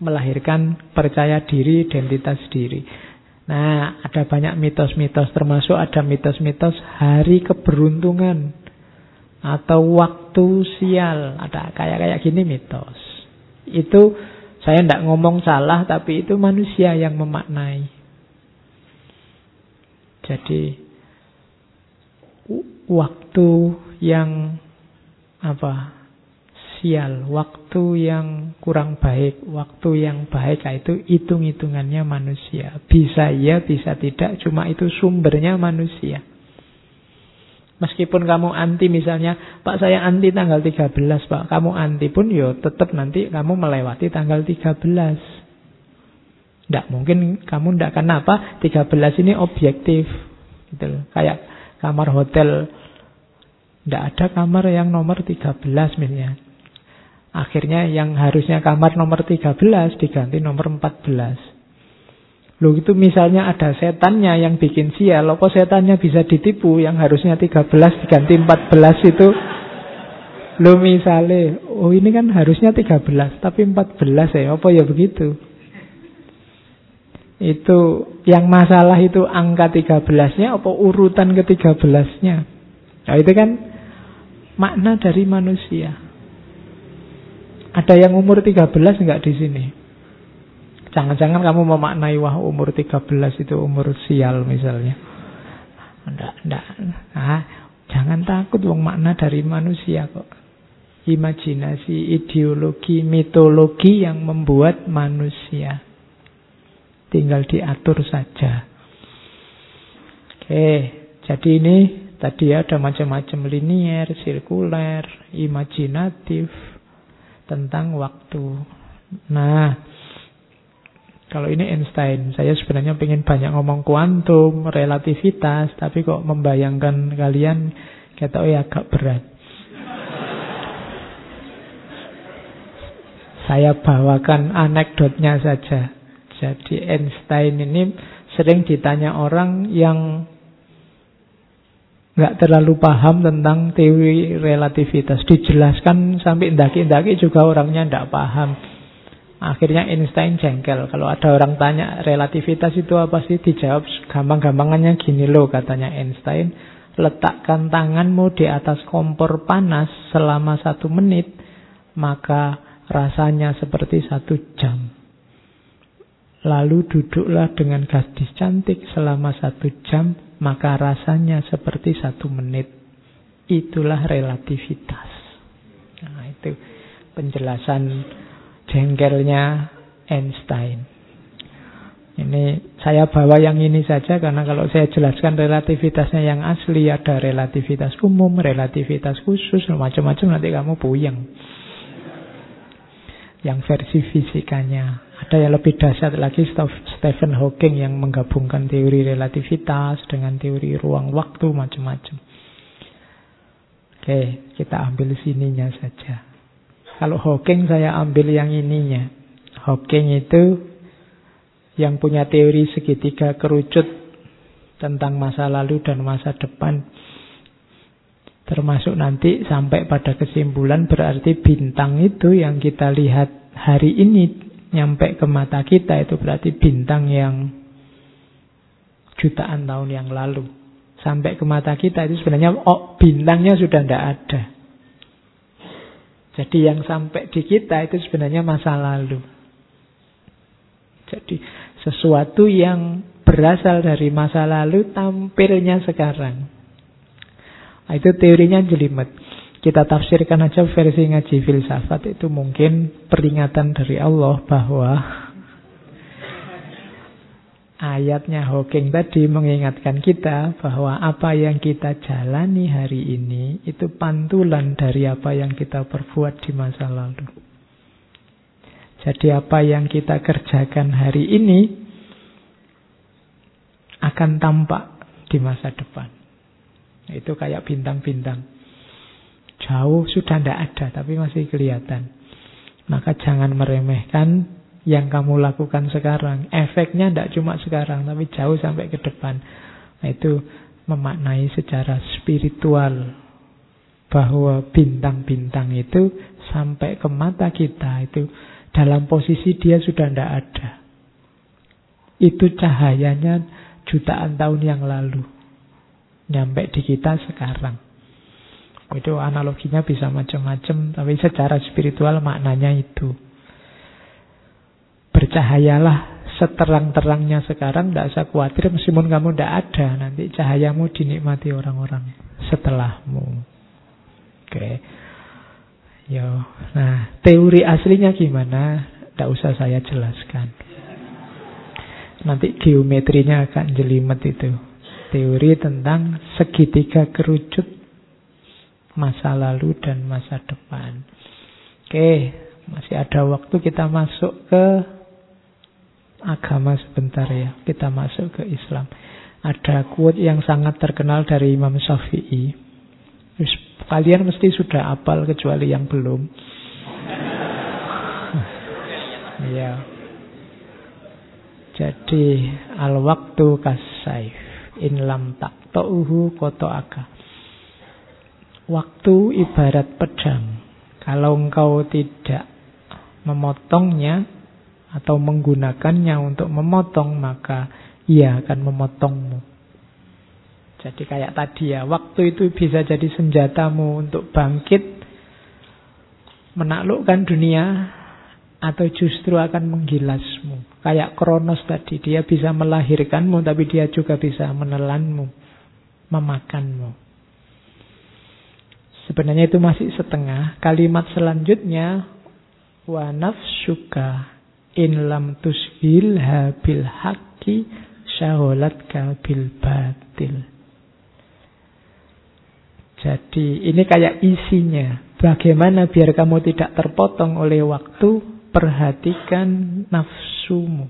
Melahirkan percaya diri, identitas diri. Nah, ada banyak mitos-mitos termasuk ada mitos-mitos hari keberuntungan atau waktu sial. Ada kayak-kayak gini mitos. Itu saya tidak ngomong salah, tapi itu manusia yang memaknai. Jadi waktu yang apa sial, waktu yang kurang baik, waktu yang baik itu hitung-hitungannya manusia. Bisa iya, bisa tidak, cuma itu sumbernya manusia. Meskipun kamu anti misalnya, Pak saya anti tanggal 13 Pak. Kamu anti pun yo ya tetap nanti kamu melewati tanggal 13. Tidak mungkin kamu tidak kenapa 13 ini objektif. Gitu. Kayak kamar hotel. Tidak ada kamar yang nomor 13 misalnya. Akhirnya yang harusnya kamar nomor 13 diganti nomor 14. Loh itu misalnya ada setannya yang bikin sial, apa setannya bisa ditipu yang harusnya 13 diganti 14 itu. Loh misalnya, oh ini kan harusnya 13 tapi 14 ya, apa ya begitu? Itu Yang masalah itu angka 13-nya apa urutan ke-13-nya? Nah, itu kan makna dari manusia. Ada yang umur 13 enggak di sini? Jangan-jangan kamu memaknai wah umur 13 itu umur sial misalnya. Enggak, enggak. Nah, jangan takut wong makna dari manusia kok. Imajinasi, ideologi, mitologi yang membuat manusia. Tinggal diatur saja. Oke, jadi ini tadi ada macam-macam linier, sirkuler, imajinatif tentang waktu. Nah, kalau ini Einstein, saya sebenarnya ingin banyak ngomong kuantum, relativitas, tapi kok membayangkan kalian kata oh ya agak berat. Saya bawakan anekdotnya saja. Jadi Einstein ini sering ditanya orang yang nggak terlalu paham tentang teori relativitas. Dijelaskan sampai ndaki-ndaki juga orangnya tidak paham. Akhirnya Einstein jengkel. Kalau ada orang tanya relativitas itu apa sih? Dijawab gampang-gampangannya gini loh katanya Einstein. Letakkan tanganmu di atas kompor panas selama satu menit. Maka rasanya seperti satu jam. Lalu duduklah dengan gadis cantik selama satu jam. Maka rasanya seperti satu menit. Itulah relativitas. Nah itu penjelasan jengkelnya Einstein. Ini saya bawa yang ini saja karena kalau saya jelaskan relativitasnya yang asli ada relativitas umum, relativitas khusus, macam-macam nanti kamu puyeng. Yang versi fisikanya. Ada yang lebih dahsyat lagi Stephen Hawking yang menggabungkan teori relativitas dengan teori ruang waktu macam-macam. Oke, kita ambil sininya saja. Kalau Hawking saya ambil yang ininya. Hawking itu yang punya teori segitiga kerucut tentang masa lalu dan masa depan. Termasuk nanti sampai pada kesimpulan berarti bintang itu yang kita lihat hari ini nyampe ke mata kita itu berarti bintang yang jutaan tahun yang lalu. Sampai ke mata kita itu sebenarnya oh, bintangnya sudah tidak ada. Jadi yang sampai di kita itu sebenarnya masa lalu. Jadi sesuatu yang berasal dari masa lalu tampilnya sekarang. Nah, itu teorinya jelimet. Kita tafsirkan aja versi ngaji filsafat itu mungkin peringatan dari Allah bahwa Ayatnya Hawking tadi mengingatkan kita bahwa apa yang kita jalani hari ini itu pantulan dari apa yang kita perbuat di masa lalu. Jadi apa yang kita kerjakan hari ini akan tampak di masa depan. Itu kayak bintang-bintang. Jauh sudah tidak ada tapi masih kelihatan. Maka jangan meremehkan yang kamu lakukan sekarang. Efeknya tidak cuma sekarang, tapi jauh sampai ke depan. Nah, itu memaknai secara spiritual bahwa bintang-bintang itu sampai ke mata kita itu dalam posisi dia sudah tidak ada. Itu cahayanya jutaan tahun yang lalu. Nyampe di kita sekarang. Itu analoginya bisa macam-macam, tapi secara spiritual maknanya itu. Bercahayalah seterang-terangnya sekarang, tidak usah khawatir meskipun kamu tidak ada, nanti cahayamu dinikmati orang-orang setelahmu. Oke. Yo. Nah, teori aslinya gimana? Tidak usah saya jelaskan. Nanti geometrinya akan jelimet itu. Teori tentang segitiga kerucut masa lalu dan masa depan. Oke, masih ada waktu kita masuk ke agama sebentar ya. Kita masuk ke Islam. Ada quote yang sangat terkenal dari Imam Syafi'i. Kalian mesti sudah apal kecuali yang belum. ya. Jadi al waktu kasaif in lam tak tauhu koto aga. Waktu ibarat pedang. Kalau engkau tidak memotongnya, atau menggunakannya untuk memotong maka ia akan memotongmu. Jadi kayak tadi ya, waktu itu bisa jadi senjatamu untuk bangkit, menaklukkan dunia, atau justru akan menggilasmu. Kayak Kronos tadi, dia bisa melahirkanmu, tapi dia juga bisa menelanmu, memakanmu. Sebenarnya itu masih setengah. Kalimat selanjutnya, wa nafsuka in lam tushilha bil haqqi syaholatka bil batil. Jadi ini kayak isinya. Bagaimana biar kamu tidak terpotong oleh waktu, perhatikan nafsumu.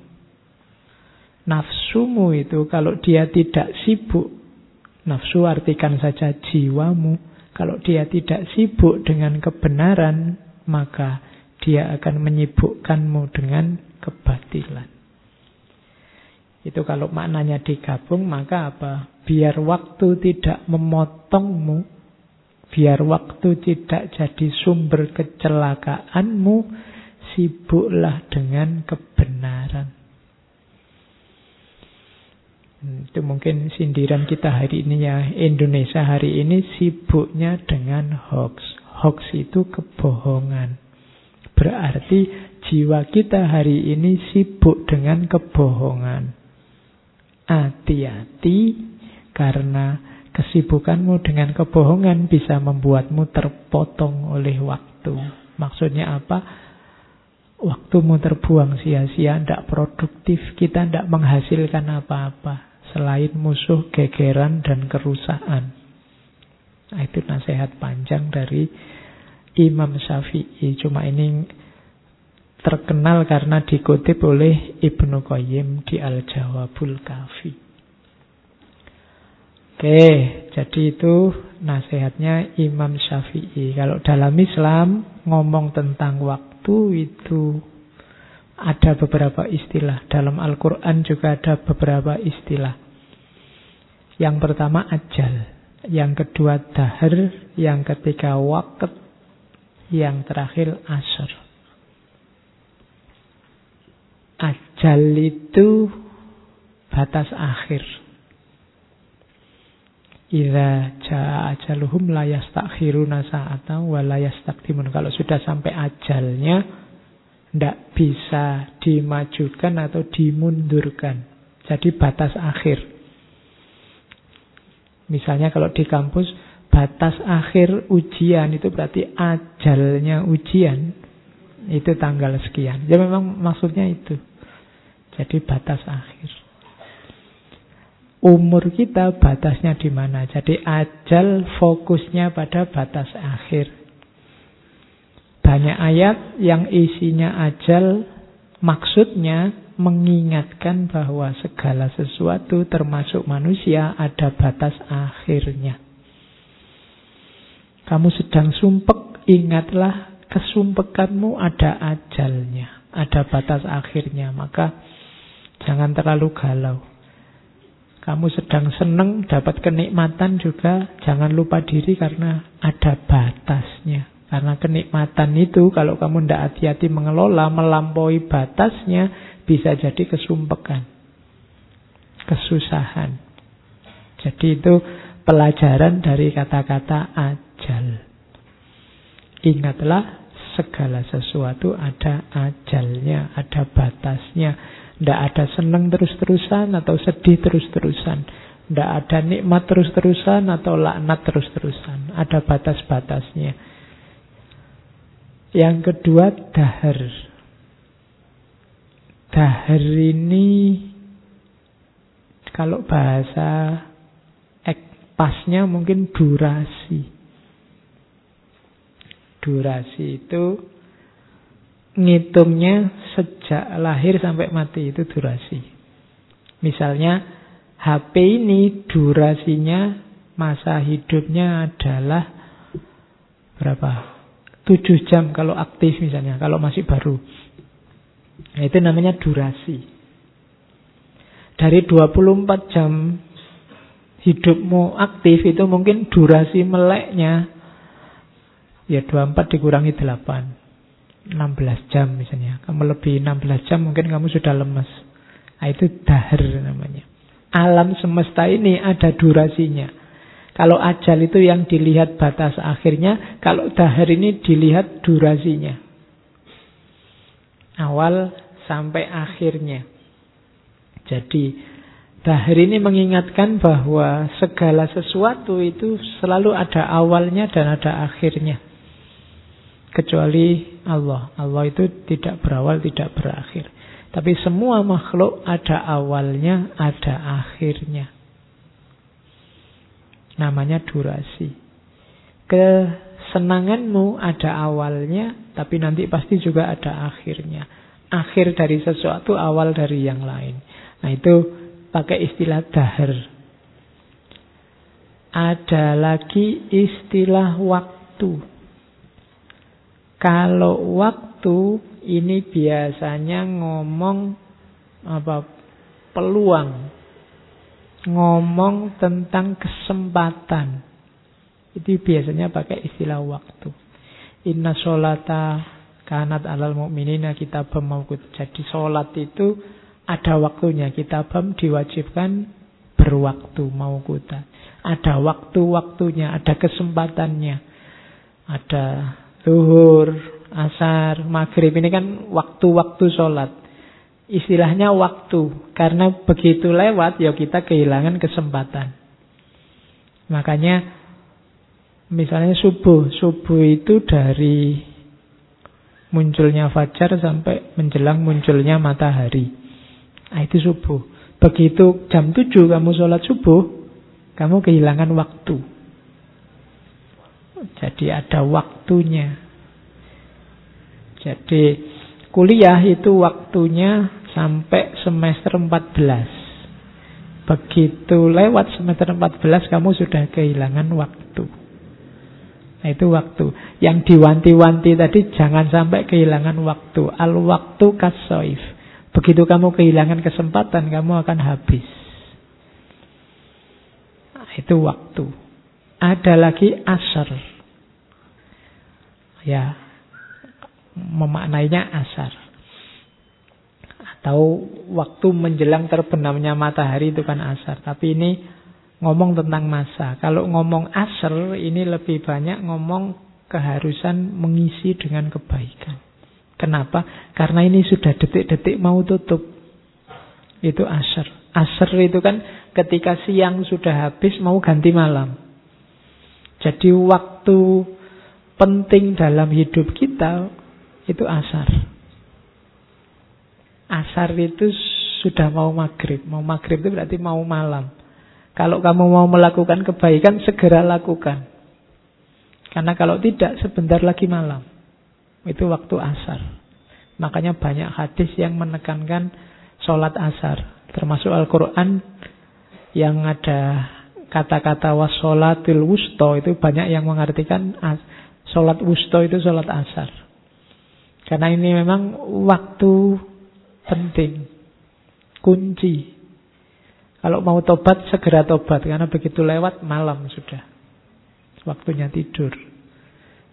Nafsumu itu kalau dia tidak sibuk, nafsu artikan saja jiwamu. Kalau dia tidak sibuk dengan kebenaran, maka dia akan menyibukkanmu dengan kebatilan. Itu kalau maknanya digabung, maka apa? Biar waktu tidak memotongmu, Biar waktu tidak jadi sumber kecelakaanmu, sibuklah dengan kebenaran. Hmm, itu mungkin sindiran kita hari ini ya. Indonesia hari ini sibuknya dengan hoax. Hoax itu kebohongan. Berarti jiwa kita hari ini sibuk dengan kebohongan. Hati-hati karena Kesibukanmu dengan kebohongan bisa membuatmu terpotong oleh waktu. Maksudnya apa? Waktumu terbuang sia-sia, tidak produktif, kita tidak menghasilkan apa-apa. Selain musuh, gegeran, dan kerusakan. Nah, itu nasihat panjang dari Imam Syafi'i. Cuma ini terkenal karena dikutip oleh Ibnu Qayyim di Al-Jawabul Kafi. Oke, jadi itu nasihatnya Imam Syafi'i. Kalau dalam Islam ngomong tentang waktu itu ada beberapa istilah. Dalam Al-Quran juga ada beberapa istilah. Yang pertama ajal. Yang kedua dahar. Yang ketiga wakat. Yang terakhir asar. Ajal itu batas akhir. Iza jaa ajaluhum la yastakhiruna sa'atan wa la. Kalau sudah sampai ajalnya, tidak bisa dimajukan atau dimundurkan. Jadi batas akhir. Misalnya kalau di kampus, batas akhir ujian itu berarti ajalnya ujian. Itu tanggal sekian. Ya memang maksudnya itu. Jadi batas akhir umur kita batasnya di mana. Jadi ajal fokusnya pada batas akhir. Banyak ayat yang isinya ajal maksudnya mengingatkan bahwa segala sesuatu termasuk manusia ada batas akhirnya. Kamu sedang sumpek, ingatlah kesumpekanmu ada ajalnya, ada batas akhirnya. Maka jangan terlalu galau. Kamu sedang senang dapat kenikmatan juga jangan lupa diri karena ada batasnya. Karena kenikmatan itu kalau kamu tidak hati-hati mengelola melampaui batasnya bisa jadi kesumpekan. Kesusahan. Jadi itu pelajaran dari kata-kata ajal. Ingatlah segala sesuatu ada ajalnya, ada batasnya. Tidak ada senang terus-terusan atau sedih terus-terusan. Tidak ada nikmat terus-terusan atau laknat terus-terusan. Ada batas-batasnya. Yang kedua, dahar. Dahar ini kalau bahasa pasnya mungkin durasi. Durasi itu ngitungnya sejak lahir sampai mati itu durasi. Misalnya HP ini durasinya masa hidupnya adalah berapa? 7 jam kalau aktif misalnya, kalau masih baru. Nah, itu namanya durasi. Dari 24 jam hidupmu aktif itu mungkin durasi meleknya ya 24 dikurangi 8. 16 jam misalnya. Kamu lebih 16 jam mungkin kamu sudah lemes. Nah, itu dahar namanya. Alam semesta ini ada durasinya. Kalau ajal itu yang dilihat batas akhirnya, kalau dahar ini dilihat durasinya. Awal sampai akhirnya. Jadi dahar ini mengingatkan bahwa segala sesuatu itu selalu ada awalnya dan ada akhirnya. Kecuali Allah. Allah itu tidak berawal, tidak berakhir. Tapi semua makhluk ada awalnya, ada akhirnya. Namanya durasi. Kesenanganmu ada awalnya, tapi nanti pasti juga ada akhirnya. Akhir dari sesuatu, awal dari yang lain. Nah itu pakai istilah dahar. Ada lagi istilah waktu. Kalau waktu ini biasanya ngomong apa peluang ngomong tentang kesempatan. Itu biasanya pakai istilah waktu. Inna sholata kanat alal mu'minina kita mawkut jadi sholat itu ada waktunya. Kita bam diwajibkan berwaktu mau kuta ada waktu-waktunya ada kesempatannya. Ada zuhur asar, maghrib. Ini kan waktu-waktu sholat. Istilahnya waktu, karena begitu lewat ya kita kehilangan kesempatan. Makanya misalnya subuh, subuh itu dari munculnya fajar sampai menjelang munculnya matahari. Nah itu subuh. Begitu jam 7 kamu sholat subuh, kamu kehilangan waktu. Jadi ada waktunya. Jadi kuliah itu waktunya sampai semester 14. Begitu lewat semester 14 kamu sudah kehilangan waktu. Nah itu waktu. Yang diwanti-wanti tadi jangan sampai kehilangan waktu. Al waktu kasoif. Begitu kamu kehilangan kesempatan kamu akan habis. Nah, itu waktu. Ada lagi asar. Ya, memaknainya asar. Atau waktu menjelang terbenamnya matahari itu kan asar. Tapi ini ngomong tentang masa. Kalau ngomong asar ini lebih banyak ngomong keharusan mengisi dengan kebaikan. Kenapa? Karena ini sudah detik-detik mau tutup. Itu asar. Asar itu kan ketika siang sudah habis mau ganti malam. Jadi waktu penting dalam hidup kita itu asar. Asar itu sudah mau maghrib. Mau maghrib itu berarti mau malam. Kalau kamu mau melakukan kebaikan, segera lakukan. Karena kalau tidak, sebentar lagi malam. Itu waktu asar. Makanya banyak hadis yang menekankan sholat asar. Termasuk Al-Quran yang ada kata-kata wassolatil wusto itu banyak yang mengartikan sholat wusto itu sholat asar. Karena ini memang waktu penting, kunci. Kalau mau tobat, segera tobat. Karena begitu lewat, malam sudah. Waktunya tidur.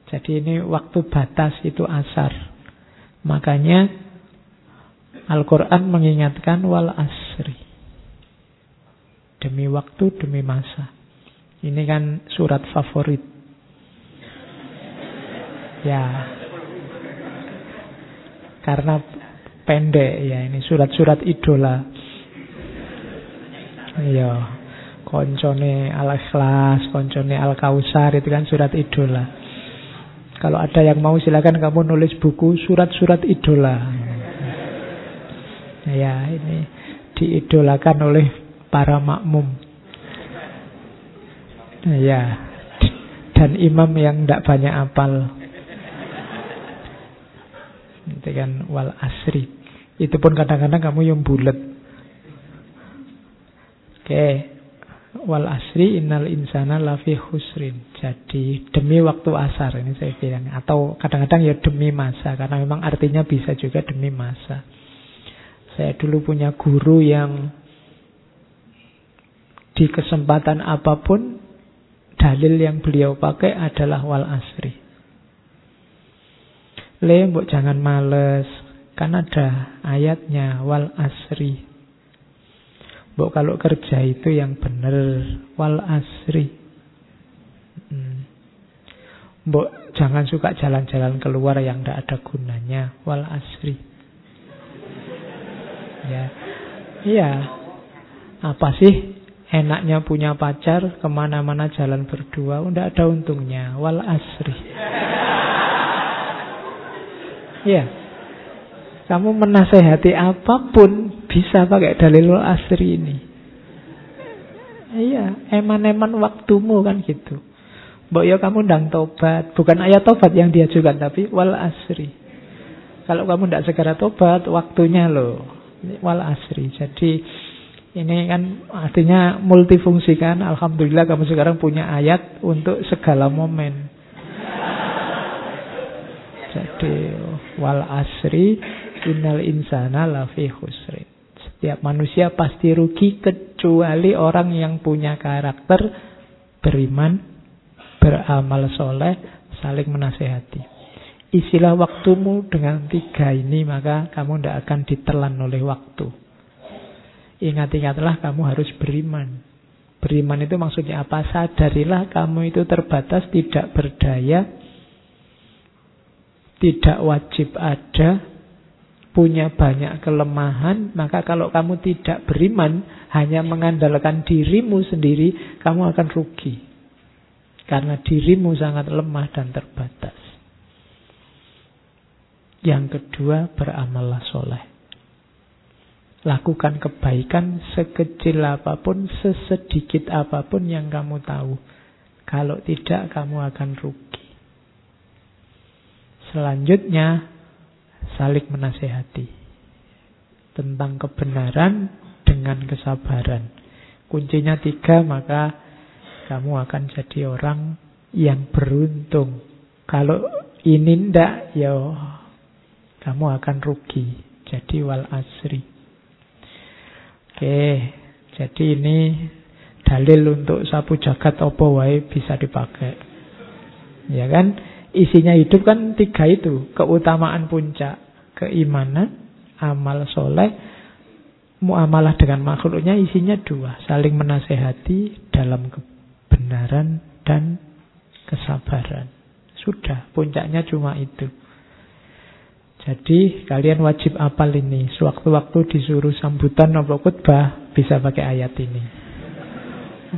Jadi ini waktu batas itu asar. Makanya Al-Quran mengingatkan wal asri. Demi waktu, demi masa. Ini kan surat favorit. Ya, karena pendek ya ini surat-surat idola. Iya. Koncone Al-Ikhlas, koncone Al-Kausar itu kan surat idola. Kalau ada yang mau silakan kamu nulis buku surat-surat idola. Ya, ini diidolakan oleh para makmum. Ya, dan imam yang tidak banyak apal. Itu kan wal asri. Itu pun kadang-kadang kamu yang bulat. Oke. Wal asri innal insana lafi husrin. Jadi demi waktu asar ini saya bilang. Atau kadang-kadang ya demi masa. Karena memang artinya bisa juga demi masa. Saya dulu punya guru yang di kesempatan apa pun dalil yang beliau pakai adalah wal asri. Le, mbok jangan males. Kan ada ayatnya wal asri. Mbok kalau kerja itu yang benar wal asri. Hmm. Mbok jangan suka jalan-jalan keluar yang tidak ada gunanya wal asri. Ya. Iya. Apa sih enaknya punya pacar ke mana-mana jalan berdua? Tidak ada untungnya. Wal asri. Ya. Kamu menasehati apa pun bisa pakai dalil asri ini. Iya, eman-eman waktumu kan gitu. Mbok ya kamu ndang tobat, bukan ayat tobat yang diajukan tapi wal asri. Kalau kamu tidak segera tobat, waktunya loh. Wal asri. Jadi ini kan artinya multifungsi kan. Alhamdulillah kamu sekarang punya ayat untuk segala momen. Jadi wal asri innal insana lafi khusrin. Setiap manusia pasti rugi kecuali orang yang punya karakter beriman, beramal soleh, saling menasehati. Isilah waktumu dengan tiga ini maka kamu tidak akan ditelan oleh waktu. Ingat-ingatlah kamu harus beriman. Beriman itu maksudnya apa? Sadarilah kamu itu terbatas, tidak berdaya, tidak wajib ada, punya banyak kelemahan, maka kalau kamu tidak beriman, hanya mengandalkan dirimu sendiri, kamu akan rugi. Karena dirimu sangat lemah dan terbatas. Yang kedua, beramallah soleh. Lakukan kebaikan sekecil apa pun, sesedikit apa pun yang kamu tahu. Kalau tidak, kamu akan rugi. Selanjutnya, saling menasehati tentang kebenaran dengan kesabaran. Kuncinya tiga, maka kamu akan jadi orang yang beruntung. Kalau ini ndak, ya kamu akan rugi. Jadi wal asri. Oke, jadi ini dalil untuk sapu jagat opo wae bisa dipakai. Ya kan? Isinya hidup kan tiga itu. Keutamaan puncak. Keimanan, amal soleh, muamalah dengan makhluknya isinya dua. Saling menasehati dalam kebenaran dan kesabaran. Sudah, puncaknya cuma itu. Jadi kalian wajib apal ini. Sewaktu-waktu disuruh sambutan nopo khutbah bisa pakai ayat ini.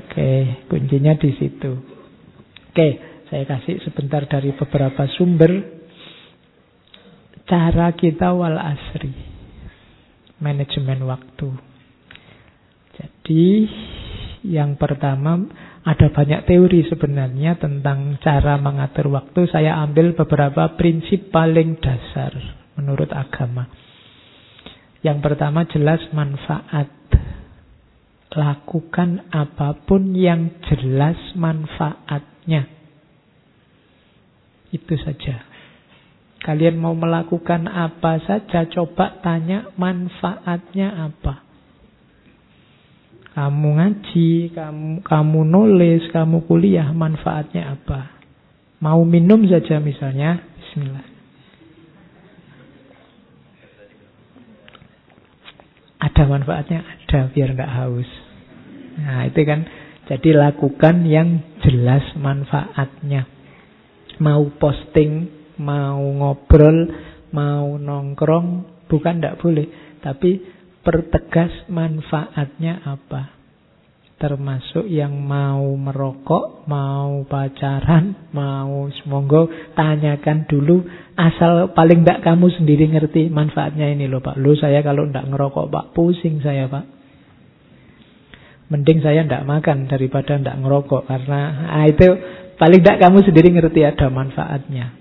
Oke, kuncinya di situ. Oke, saya kasih sebentar dari beberapa sumber cara kita wal asri. Manajemen waktu. Jadi yang pertama ada banyak teori sebenarnya tentang cara mengatur waktu. Saya ambil beberapa prinsip paling dasar menurut agama. Yang pertama jelas manfaat. Lakukan apa pun yang jelas manfaatnya. Itu saja. Kalian mau melakukan apa saja, coba tanya manfaatnya apa. Kamu ngaji, kamu, kamu nulis, kamu kuliah, manfaatnya apa? Mau minum saja misalnya, bismillah. Ada manfaatnya? Ada, biar nggak haus. Nah, itu kan. Jadi lakukan yang jelas manfaatnya mau posting, mau ngobrol, mau nongkrong, bukan tidak boleh. Tapi pertegas manfaatnya apa. Termasuk yang mau merokok, mau pacaran, mau semoga tanyakan dulu asal paling tidak kamu sendiri ngerti manfaatnya ini loh Pak. Lu saya kalau tidak ngerokok Pak, pusing saya Pak. Mending saya tidak makan daripada tidak ngerokok karena ah, itu Paling tidak kamu sendiri ngerti ada manfaatnya.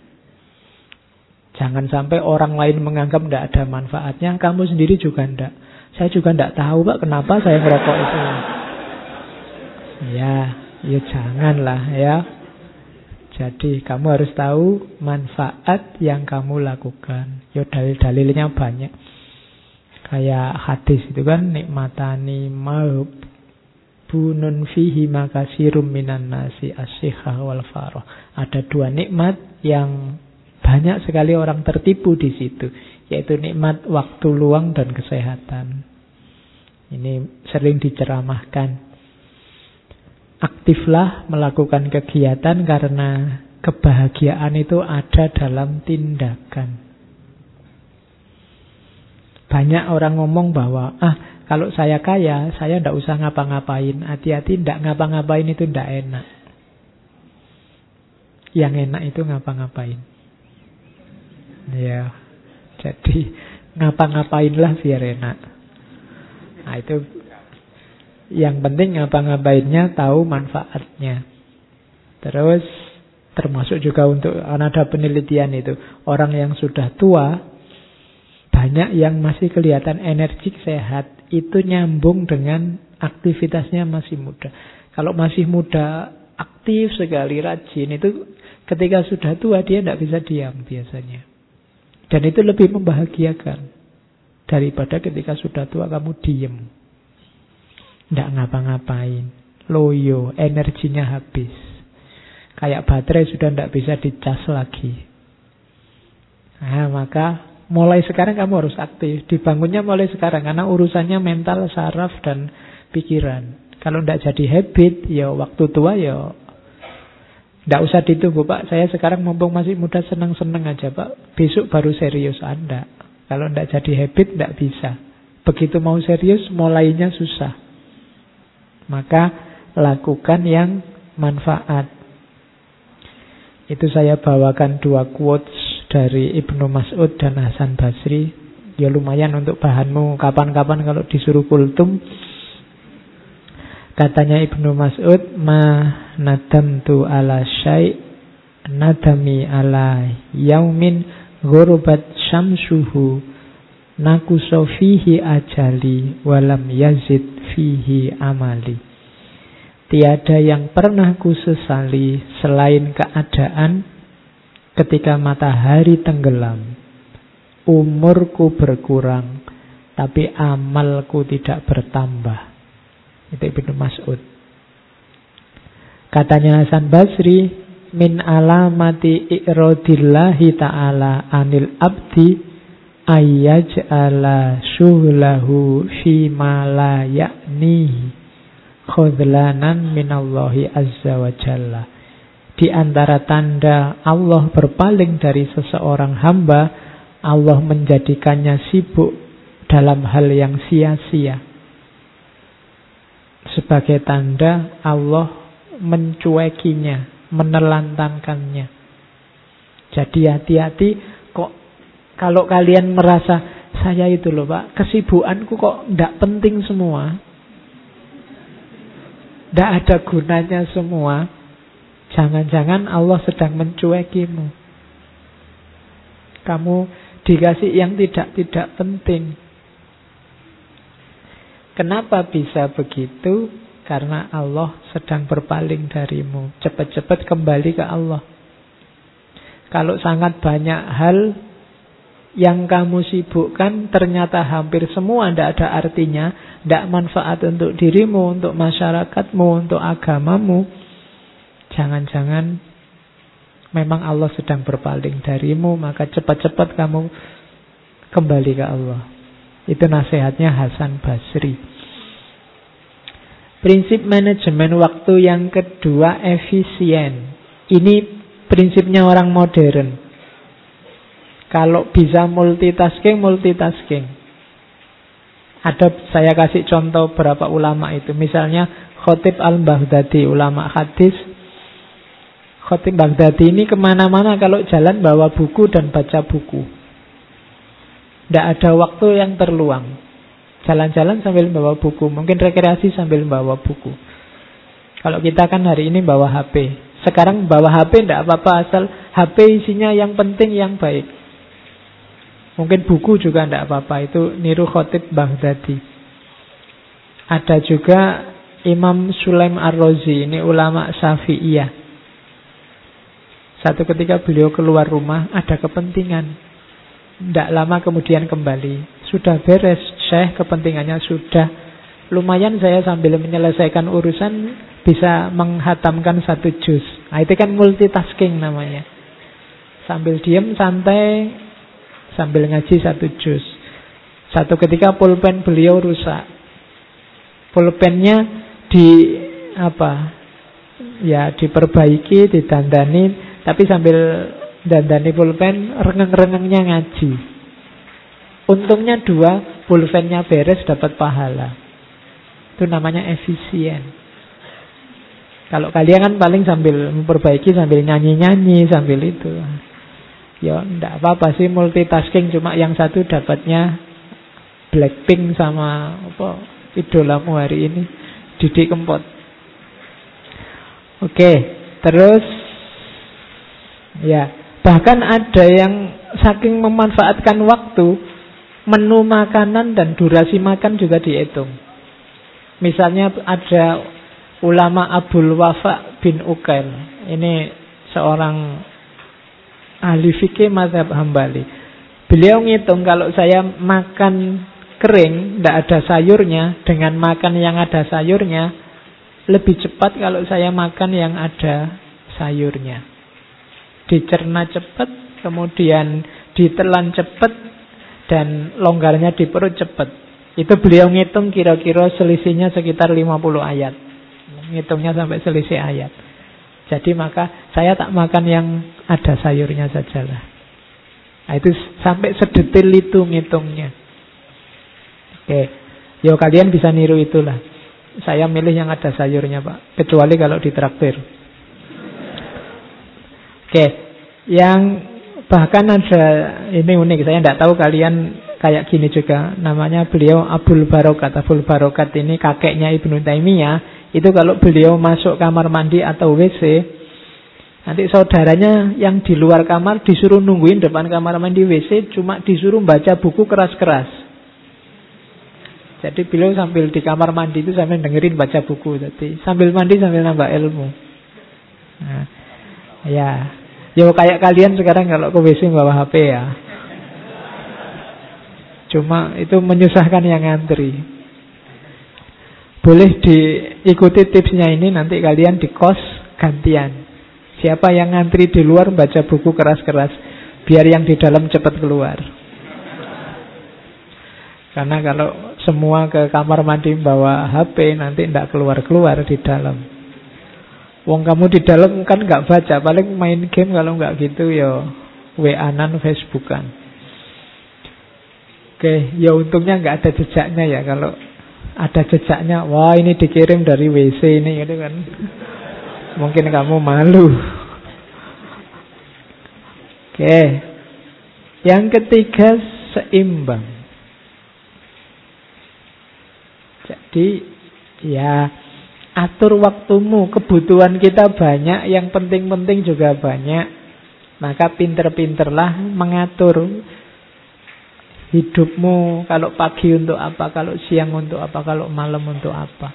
Jangan sampai orang lain menganggap tidak ada manfaatnya, kamu sendiri juga tidak. Saya juga tidak tahu pak kenapa saya merokok itu. Ya, ya janganlah ya. Jadi kamu harus tahu manfaat yang kamu lakukan. Ya dalil-dalilnya banyak. Kayak hadis itu kan nikmatani maub bunun fihi makasirum minan nasi asyikha wal faroh. Ada dua nikmat yang banyak sekali orang tertipu di situ, yaitu nikmat waktu luang dan kesehatan. Ini sering diceramahkan. Aktiflah melakukan kegiatan karena kebahagiaan itu ada dalam tindakan. Banyak orang ngomong bahwa, ah kalau saya kaya, saya tidak usah ngapa-ngapain. Hati-hati tidak ngapa-ngapain itu tidak enak. Yang enak itu ngapa-ngapain. Ya, jadi ngapa-ngapainlah biar enak. Nah itu yang penting ngapa-ngapainnya tahu manfaatnya. Terus termasuk juga untuk ada penelitian itu orang yang sudah tua banyak yang masih kelihatan energik sehat itu nyambung dengan aktivitasnya masih muda. Kalau masih muda aktif sekali rajin itu Ketika sudah tua dia tidak bisa diam biasanya. Dan itu lebih membahagiakan. Daripada ketika sudah tua kamu diem. Tidak ngapa-ngapain. Loyo, energinya habis. Kayak baterai sudah tidak bisa dicas lagi. Nah, maka mulai sekarang kamu harus aktif. Dibangunnya mulai sekarang. Karena urusannya mental, saraf, dan pikiran. Kalau tidak jadi habit, ya waktu tua ya tidak usah ditunggu Pak, saya sekarang mumpung masih muda senang-senang aja Pak. Besok baru serius Anda. Kalau tidak jadi habit tidak bisa. Begitu mau serius mulainya susah. Maka lakukan yang manfaat. Itu saya bawakan dua quotes dari Ibnu Mas'ud dan Hasan Basri. Ya lumayan untuk bahanmu kapan-kapan kalau disuruh kultum. Katanya Ibnu Mas'ud, ma nadamtu ala syai' nadami ala yaumin ghurubat syamsuhu nakuso fihi ajali walam yazid fihi amali. Tiada yang pernah kusesali selain keadaan ketika matahari tenggelam. Umurku berkurang, tapi amalku tidak bertambah. Itu Ibnu Mas'ud. Katanya Hasan Basri, min alamati i'radillahi ta'ala anil abdi ayyaj'ala syuhlahu fi ma la ya'nihi khudlanan minallahi azza wa jalla. Di antara tanda Allah berpaling dari seseorang hamba, Allah menjadikannya sibuk dalam hal yang sia-sia sebagai tanda Allah mencuekinya, menelantarkannya. Jadi hati-hati kok kalau kalian merasa saya itu loh Pak, kesibukanku kok tidak penting semua. Tidak ada gunanya semua. Jangan-jangan Allah sedang mencuekimu. Kamu dikasih yang tidak-tidak penting. Kenapa bisa begitu? Karena Allah sedang berpaling darimu. Cepat-cepat kembali ke Allah. Kalau sangat banyak hal yang kamu sibukkan ternyata hampir semua tidak ada artinya, tidak manfaat untuk dirimu, untuk masyarakatmu, untuk agamamu. Jangan-jangan memang Allah sedang berpaling darimu, maka cepat-cepat kamu kembali ke Allah. Itu nasihatnya Hasan Basri. Prinsip manajemen waktu yang kedua efisien. Ini prinsipnya orang modern. Kalau bisa multitasking, multitasking. Ada saya kasih contoh berapa ulama itu. Misalnya Khotib al-Baghdadi, ulama hadis. Khotib Baghdadi ini ke mana-mana kalau jalan bawa buku dan baca buku. Tidak ada waktu yang terluang. Jalan-jalan sambil bawa buku, mungkin rekreasi sambil bawa buku. Kalau kita kan hari ini bawa HP. Sekarang bawa HP tidak apa-apa asal HP isinya yang penting yang baik. Mungkin buku juga tidak apa-apa. Itu niru khotib Baghdadi. Ada juga Imam Sulaim Ar-Razi. Ini ulama Syafi'iyah. Satu ketika beliau keluar rumah ada kepentingan. Tidak lama kemudian kembali. Sudah beres, Syekh kepentingannya sudah. Lumayan saya sambil menyelesaikan urusan bisa menghatamkan satu juz. Nah, itu kan multitasking namanya. Sambil diem santai, sambil ngaji satu juz. Satu ketika pulpen beliau rusak. Pulpennya di apa? Ya diperbaiki, didandani, tapi sambil dandani pulpen rengeng-rengengnya ngaji. Untungnya dua, pulpennya beres dapat pahala. Itu namanya efisien. Kalau kalian kan paling sambil memperbaiki sambil nyanyi-nyanyi sambil itu. Ya enggak apa-apa sih multitasking cuma yang satu dapatnya Blackpink sama apa idolamu hari ini Didi Kempot. Oke, terus ya bahkan ada yang saking memanfaatkan waktu menu makanan dan durasi makan juga dihitung. Misalnya ada ulama Abdul Wafa bin Ukail. Ini seorang ahli fikih mazhab Hambali. Beliau ngitung kalau saya makan kering, tidak ada sayurnya, dengan makan yang ada sayurnya, lebih cepat kalau saya makan yang ada sayurnya. Dicerna cepat, kemudian ditelan cepat, dan longgarnya di perut cepat. Itu beliau ngitung kira-kira selisihnya sekitar 50 ayat. Ngitungnya sampai selisih ayat. Jadi maka saya tak makan yang ada sayurnya sajalah. Nah, itu sampai sedetil itu ngitungnya. Oke, yo kalian bisa niru itulah. Saya milih yang ada sayurnya pak, kecuali kalau ditraktir. Oke, yang bahkan ada ini unik. Saya tidak tahu kalian kayak gini juga. Namanya beliau Abdul Barokat. Abdul Barokat ini kakeknya Ibnu Taimiyah itu kalau beliau masuk kamar mandi atau WC, nanti saudaranya yang di luar kamar disuruh nungguin depan kamar mandi WC, cuma disuruh baca buku keras-keras. Jadi beliau sambil di kamar mandi itu sambil dengerin baca buku, jadi sambil mandi sambil nambah ilmu. Nah, ya, ya kayak kalian sekarang kalau ke WC bawa HP ya. Cuma itu menyusahkan yang ngantri. Boleh diikuti tipsnya ini nanti kalian di kos gantian. Siapa yang ngantri di luar baca buku keras-keras biar yang di dalam cepat keluar. Karena kalau semua ke kamar mandi bawa HP nanti tidak keluar-keluar di dalam. Wong kamu di dalam kan nggak baca, paling main game kalau nggak gitu ya WA-nan Facebookan. Oke, ya untungnya nggak ada jejaknya ya kalau ada jejaknya. Wah ini dikirim dari WC ini gitu kan. Mungkin kamu malu. Oke. Yang ketiga seimbang. Jadi ya atur waktumu. Kebutuhan kita banyak, yang penting-penting juga banyak. Maka pinter-pinterlah mengatur hidupmu kalau pagi untuk apa, kalau siang untuk apa, kalau malam untuk apa.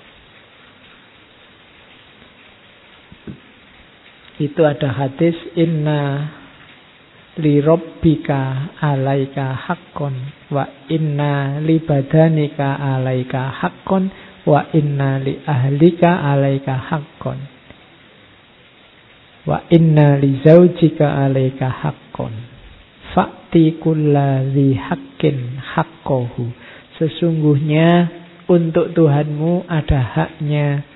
Itu ada hadis inna li rabbika alaika haqqon wa inna li badanika alaika haqqon wa inna li ahlika alaika haqqon wa inna li zaujika alaika haqqon Fakti kulladhi haqqin haqqohu. Sesungguhnya untuk Tuhanmu ada haknya.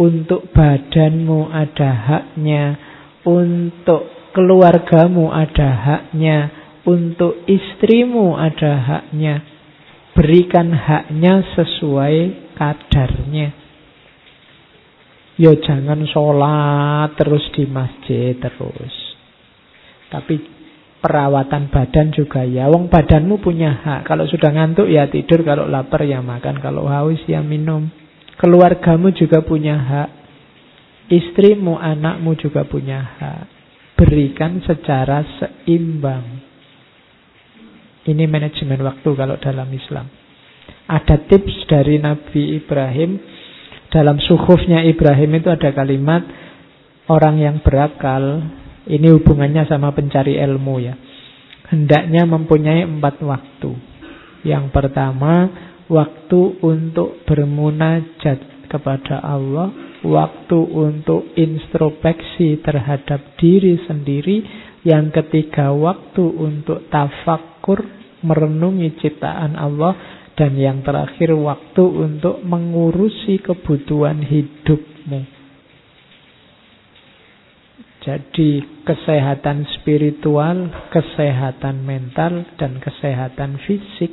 Untuk badanmu ada haknya. Untuk keluargamu ada haknya. Untuk istrimu ada haknya. Berikan haknya sesuai kadarnya. Yo jangan sholat terus di masjid terus. Tapi perawatan badan juga ya. Wong badanmu punya hak. Kalau sudah ngantuk ya tidur, kalau lapar ya makan, kalau haus ya minum. Keluargamu juga punya hak. Istrimu, anakmu juga punya hak. Berikan secara seimbang. Ini manajemen waktu kalau dalam Islam. Ada tips dari Nabi Ibrahim. Dalam suhufnya Ibrahim itu ada kalimat orang yang berakal ini hubungannya sama pencari ilmu ya. Hendaknya mempunyai empat waktu. Yang pertama, waktu untuk bermunajat kepada Allah, waktu untuk introspeksi terhadap diri sendiri, yang ketiga waktu untuk tafakur, merenungi ciptaan Allah, Dan yang terakhir waktu untuk mengurusi kebutuhan hidupmu. Jadi kesehatan spiritual, kesehatan mental, dan kesehatan fisik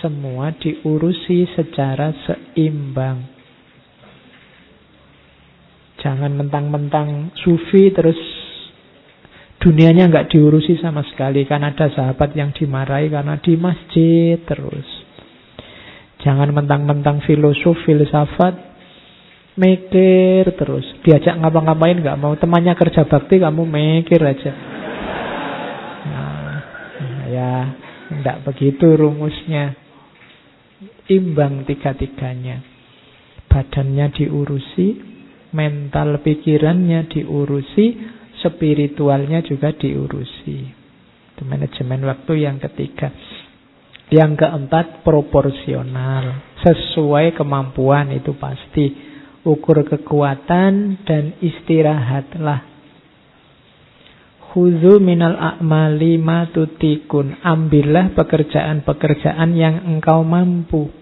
semua diurusi secara seimbang. Jangan mentang-mentang sufi terus dunianya nggak diurusi sama sekali. Kan ada sahabat yang dimarahi karena di masjid terus. Jangan mentang-mentang filosof, filsafat, mikir terus. Diajak ngapa-ngapain nggak mau. Temannya kerja bakti kamu mikir aja. Nah, ya, tidak begitu rumusnya. Imbang tiga-tiganya. Badannya diurusi, mental pikirannya diurusi, spiritualnya juga diurusi. Itu manajemen waktu yang ketiga. Yang keempat proporsional, sesuai kemampuan itu pasti ukur kekuatan dan istirahatlah. Khudhu minal a'mali ma tutikun. Ambillah pekerjaan-pekerjaan yang engkau mampu.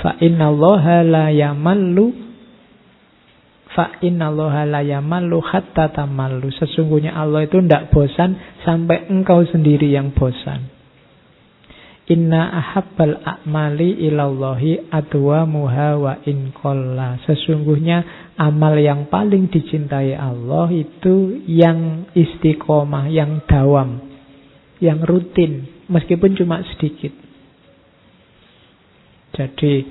Fa innallaha la yamallu Fa innallaha la yamallu hatta tamallu. Sesungguhnya Allah itu tidak bosan sampai engkau sendiri yang bosan. Inna ahabbal a'mali ilallahi adwamuha wa in kolla. Sesungguhnya amal yang paling dicintai Allah itu yang istiqomah, yang dawam, yang rutin, meskipun cuma sedikit. Jadi,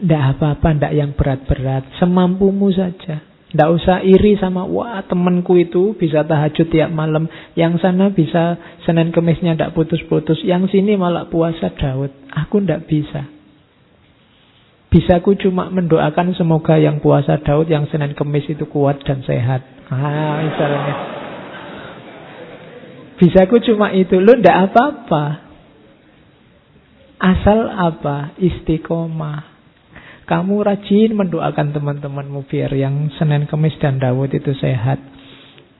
tidak apa-apa, tidak yang berat-berat, semampumu saja. Tidak usah iri sama, wah temanku itu bisa tahajud tiap malam. Yang sana bisa Senin Kemisnya tidak putus-putus. Yang sini malah puasa Daud. Aku tidak bisa. Bisa aku cuma mendoakan semoga yang puasa Daud, yang Senin Kemis itu kuat dan sehat. Ah, misalnya. Bisa aku cuma itu. Lu tidak apa-apa. Asal apa? Istiqomah. Kamu rajin mendoakan teman-temanmu biar yang Senin, Kemis, dan Dawud itu sehat.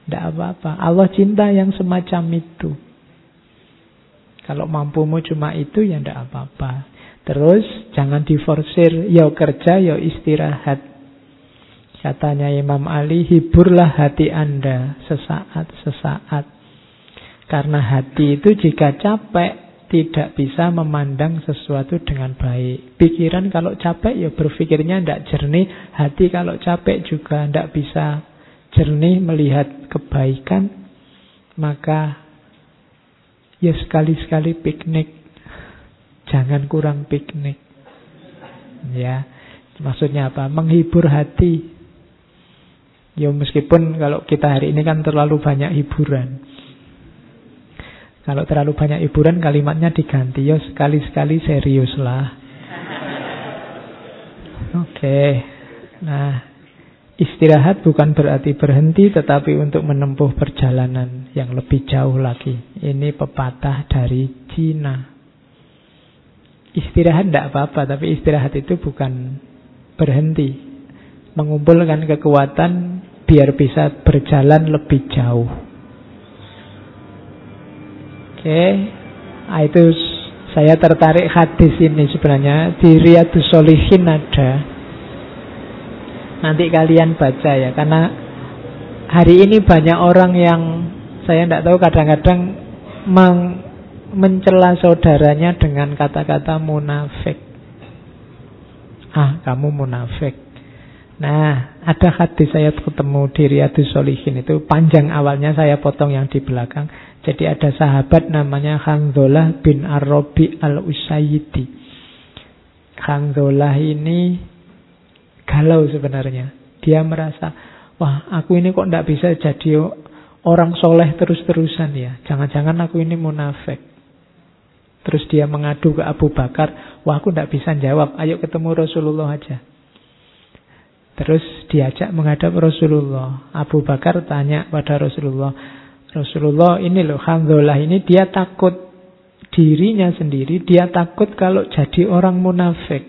Tidak apa-apa. Allah cinta yang semacam itu. Kalau mampumu cuma itu ya tidak apa-apa. Terus jangan diforsir. Ya kerja, ya istirahat. Katanya Imam Ali, hiburlah hati Anda sesaat-sesaat. Karena hati itu jika capek, tidak bisa memandang sesuatu dengan baik. Pikiran kalau capek ya berpikirnya tidak jernih. Hati kalau capek juga tidak bisa jernih melihat kebaikan. Maka ya sekali-sekali piknik. Jangan kurang piknik. Ya, maksudnya apa? Menghibur hati. Ya meskipun kalau kita hari ini kan terlalu banyak hiburan. Kalau terlalu banyak hiburan kalimatnya diganti. Ya sekali-sekali serius lah. Oke. Okay. Nah, istirahat bukan berarti berhenti tetapi untuk menempuh perjalanan yang lebih jauh lagi. Ini pepatah dari Cina. Istirahat tidak apa-apa, tapi istirahat itu bukan berhenti. Mengumpulkan kekuatan biar bisa berjalan lebih jauh. Oke, nah, itu saya tertarik hadis ini sebenarnya di Riyadus Solihin ada. Nanti kalian baca ya, karena hari ini banyak orang yang saya tidak tahu kadang-kadang meng, mencela saudaranya dengan kata-kata munafik. Ah, kamu munafik. Nah, ada hadis saya ketemu di Riyadus Solihin itu panjang awalnya saya potong yang di belakang. Jadi ada sahabat namanya Hanzolah bin Arabi al-Usayyidi. Hanzolah ini galau sebenarnya. Dia merasa, wah aku ini kok tidak bisa jadi orang soleh terus-terusan ya. Jangan-jangan aku ini munafik. Terus dia mengadu ke Abu Bakar, wah aku tidak bisa jawab, ayo ketemu Rasulullah aja. Terus diajak menghadap Rasulullah. Abu Bakar tanya pada Rasulullah, Rasulullah ini loh, Hamzullah ini dia takut dirinya sendiri, dia takut kalau jadi orang munafik.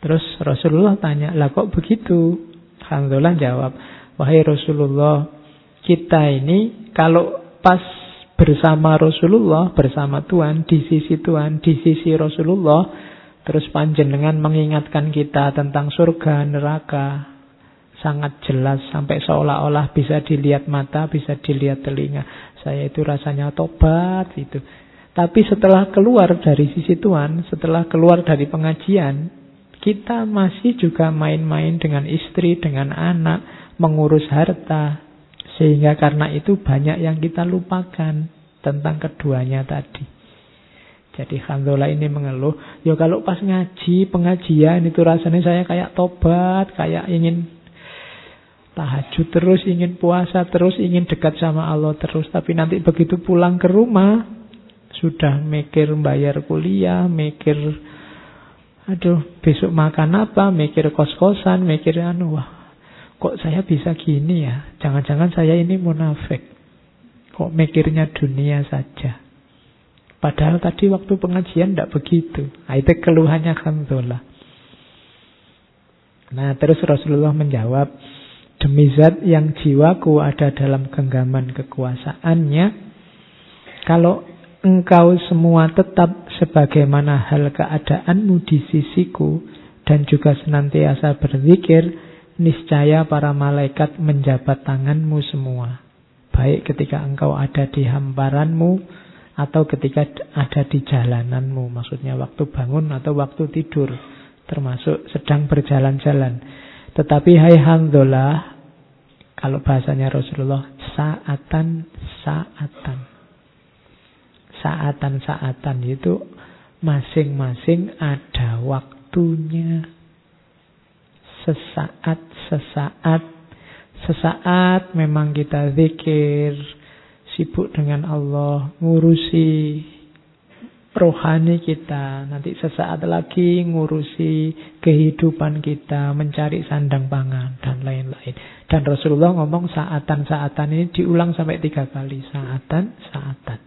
Terus Rasulullah tanya, lah kok begitu? Hamzullah jawab, wahai Rasulullah, kita ini kalau pas bersama Rasulullah, bersama Tuhan, di sisi Tuhan, di sisi Rasulullah, terus panjenengan mengingatkan kita tentang surga, neraka, sangat jelas sampai seolah-olah bisa dilihat mata, bisa dilihat telinga. Saya itu rasanya tobat itu. Tapi setelah keluar dari sisi Tuhan, setelah keluar dari pengajian, kita masih juga main-main dengan istri, dengan anak, mengurus harta, sehingga karena itu banyak yang kita lupakan tentang keduanya tadi. Jadi Khandola ini mengeluh, ya kalau pas ngaji, pengajian itu rasanya saya kayak tobat, kayak ingin tahajud terus, ingin puasa terus, ingin dekat sama Allah terus. Tapi nanti begitu pulang ke rumah, sudah mikir bayar kuliah, mikir aduh besok makan apa, mikir kos-kosan, mikir anu wah Kok saya bisa gini ya? Jangan-jangan saya ini munafik. Kok mikirnya dunia saja? Padahal tadi waktu pengajian tidak begitu. Nah, itu keluhannya Khandola. Nah, terus Rasulullah menjawab, Demi zat yang jiwaku ada dalam genggaman kekuasaannya, kalau engkau semua tetap sebagaimana hal keadaanmu di sisiku, dan juga senantiasa berzikir, niscaya para malaikat menjabat tanganmu semua. Baik ketika engkau ada di hamparanmu atau ketika ada di jalananmu. Maksudnya waktu bangun atau waktu tidur. Termasuk sedang berjalan-jalan. Tetapi hai handolah, kalau bahasanya Rasulullah, saatan, saatan. Saatan-saatan itu masing-masing ada waktunya. Sesaat, sesaat, sesaat memang kita zikir, sibuk dengan Allah, ngurusi rohani kita. Nanti sesaat lagi ngurusi kehidupan kita, mencari sandang pangan, dan lain-lain. Dan Rasulullah ngomong saatan-saatan ini diulang sampai tiga kali. Saatan, saatan.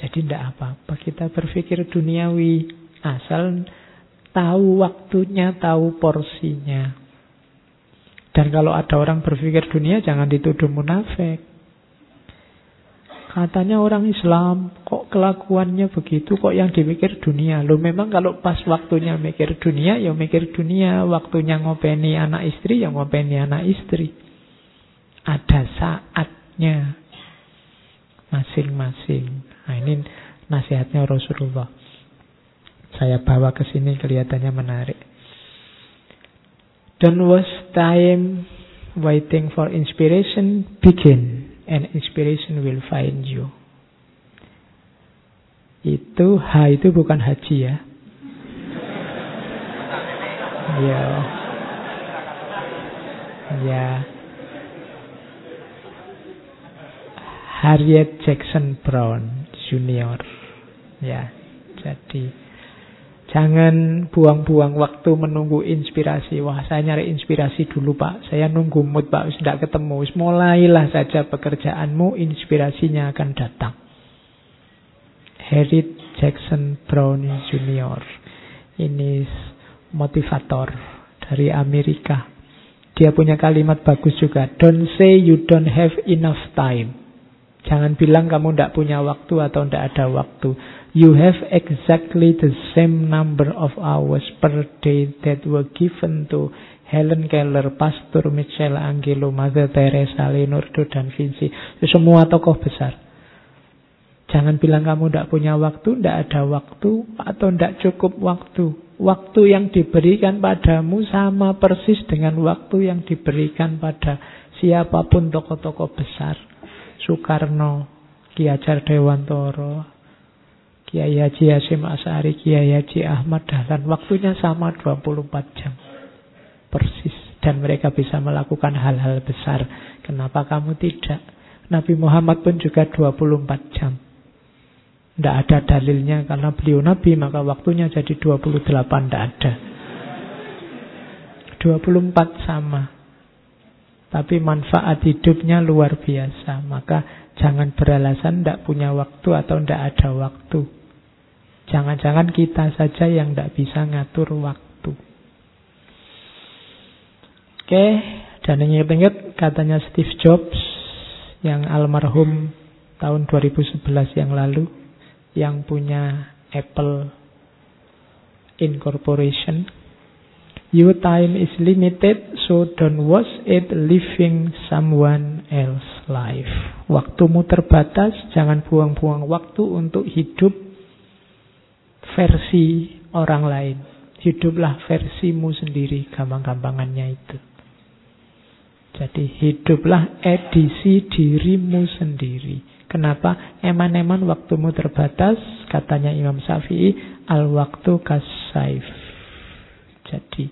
Jadi tidak apa-apa kita berpikir duniawi. Asal Tahu waktunya, tahu porsinya. Dan kalau ada orang berpikir dunia, jangan dituduh munafik. Katanya orang Islam, kok kelakuannya begitu, kok yang dipikir dunia. Lo memang kalau pas waktunya mikir dunia, ya mikir dunia. Waktunya ngopeni anak istri, ya ngopeni anak istri. Ada saatnya masing-masing. Nah ini nasihatnya Rasulullah. Saya bawa ke sini kelihatannya menarik. Don't waste time waiting for inspiration. Begin and inspiration will find you. Itu H itu bukan haji ya. Ya. Ya. Harriet Jackson Brown Junior. Ya. Jadi Jangan buang-buang waktu menunggu inspirasi. Wah, saya nyari inspirasi dulu, Pak. Saya nunggu mood, Pak. Sudah ketemu. Mulailah saja pekerjaanmu, inspirasinya akan datang. Harriet Jackson Brown Jr. Ini motivator dari Amerika. Dia punya kalimat bagus juga. Don't say you don't have enough time. Jangan bilang kamu tidak punya waktu atau tidak ada waktu. You have exactly the same number of hours per day that were given to Helen Keller, Pastor Michel Angelo, Mother Teresa, Leonardo dan Vinci. Semua tokoh besar. Jangan bilang kamu tidak punya waktu, tidak ada waktu, atau tidak cukup waktu. Waktu yang diberikan padamu sama persis dengan waktu yang diberikan pada siapa pun tokoh-tokoh besar. Soekarno, Ki Hajar Dewantoro, Kiai Haji Hasim Asari, Kiai Haji Ahmad Dahlan. Waktunya sama 24 jam. Persis. Dan mereka bisa melakukan hal-hal besar. Kenapa kamu tidak? Nabi Muhammad pun juga 24 jam. Tidak ada dalilnya karena beliau Nabi maka waktunya jadi 28 tidak ada. 24 sama. Tapi manfaat hidupnya luar biasa. Maka jangan beralasan tidak punya waktu atau tidak ada waktu. Jangan-jangan kita saja yang tidak bisa ngatur waktu. Oke, dan ingat-ingat katanya Steve Jobs yang almarhum tahun 2011 yang lalu yang punya Apple Incorporation. Your time is limited, so don't waste it living someone else life. Waktumu terbatas, jangan buang-buang waktu untuk hidup versi orang lain. Hiduplah versimu sendiri, gampang-gampangannya itu. Jadi hiduplah edisi dirimu sendiri. Kenapa? Eman-eman waktumu terbatas, katanya Imam Syafi'i, al-waktu kasaif. Jadi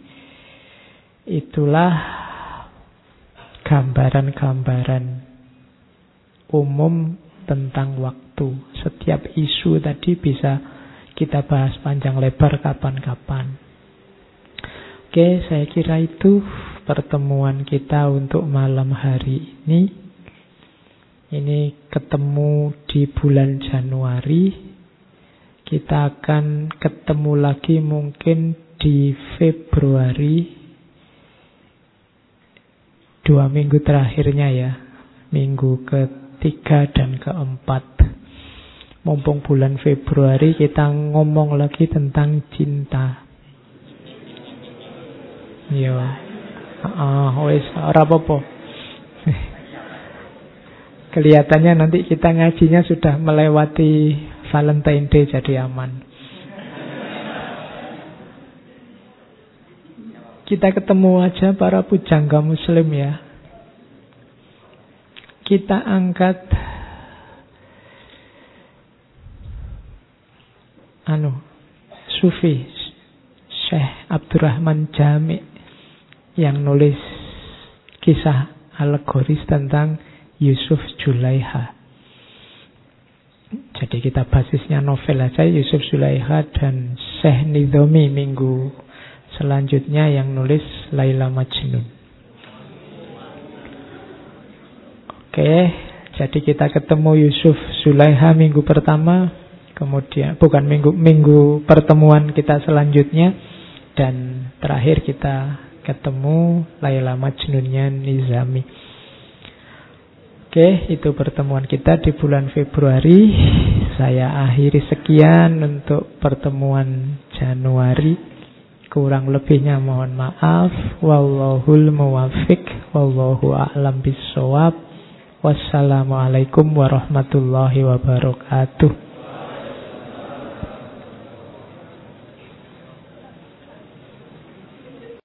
itulah gambaran-gambaran umum tentang waktu. Setiap isu tadi bisa kita bahas panjang lebar kapan-kapan. Oke, saya kira itu pertemuan kita untuk malam hari ini. Ini ketemu di bulan Januari. Kita akan ketemu lagi mungkin di Februari. Dua minggu terakhirnya ya. Minggu ketiga dan keempat. Mumpung bulan Februari kita ngomong lagi tentang cinta. Yo. Ah, wis ora apa-apa. Kelihatannya nanti kita ngajinya sudah melewati Valentine Day jadi aman. Kita ketemu aja para pujangga muslim ya. Kita angkat anu Sufi Syekh Abdurrahman Jami yang nulis kisah alegoris tentang Yusuf Julaiha. Jadi kita basisnya novel aja Yusuf Julaiha dan Syekh Nidomi minggu selanjutnya yang nulis Laila Majnun. Oke, jadi kita ketemu Yusuf Zulaiha minggu pertama Kemudian bukan minggu minggu pertemuan kita selanjutnya dan terakhir kita ketemu Laila Majnunnya Nizami. Oke, itu pertemuan kita di bulan Februari. Saya akhiri sekian untuk pertemuan Januari. Kurang lebihnya mohon maaf. Wallahul muwafiq. Wallahu a'lam bisawab. Wassalamualaikum warahmatullahi wabarakatuh.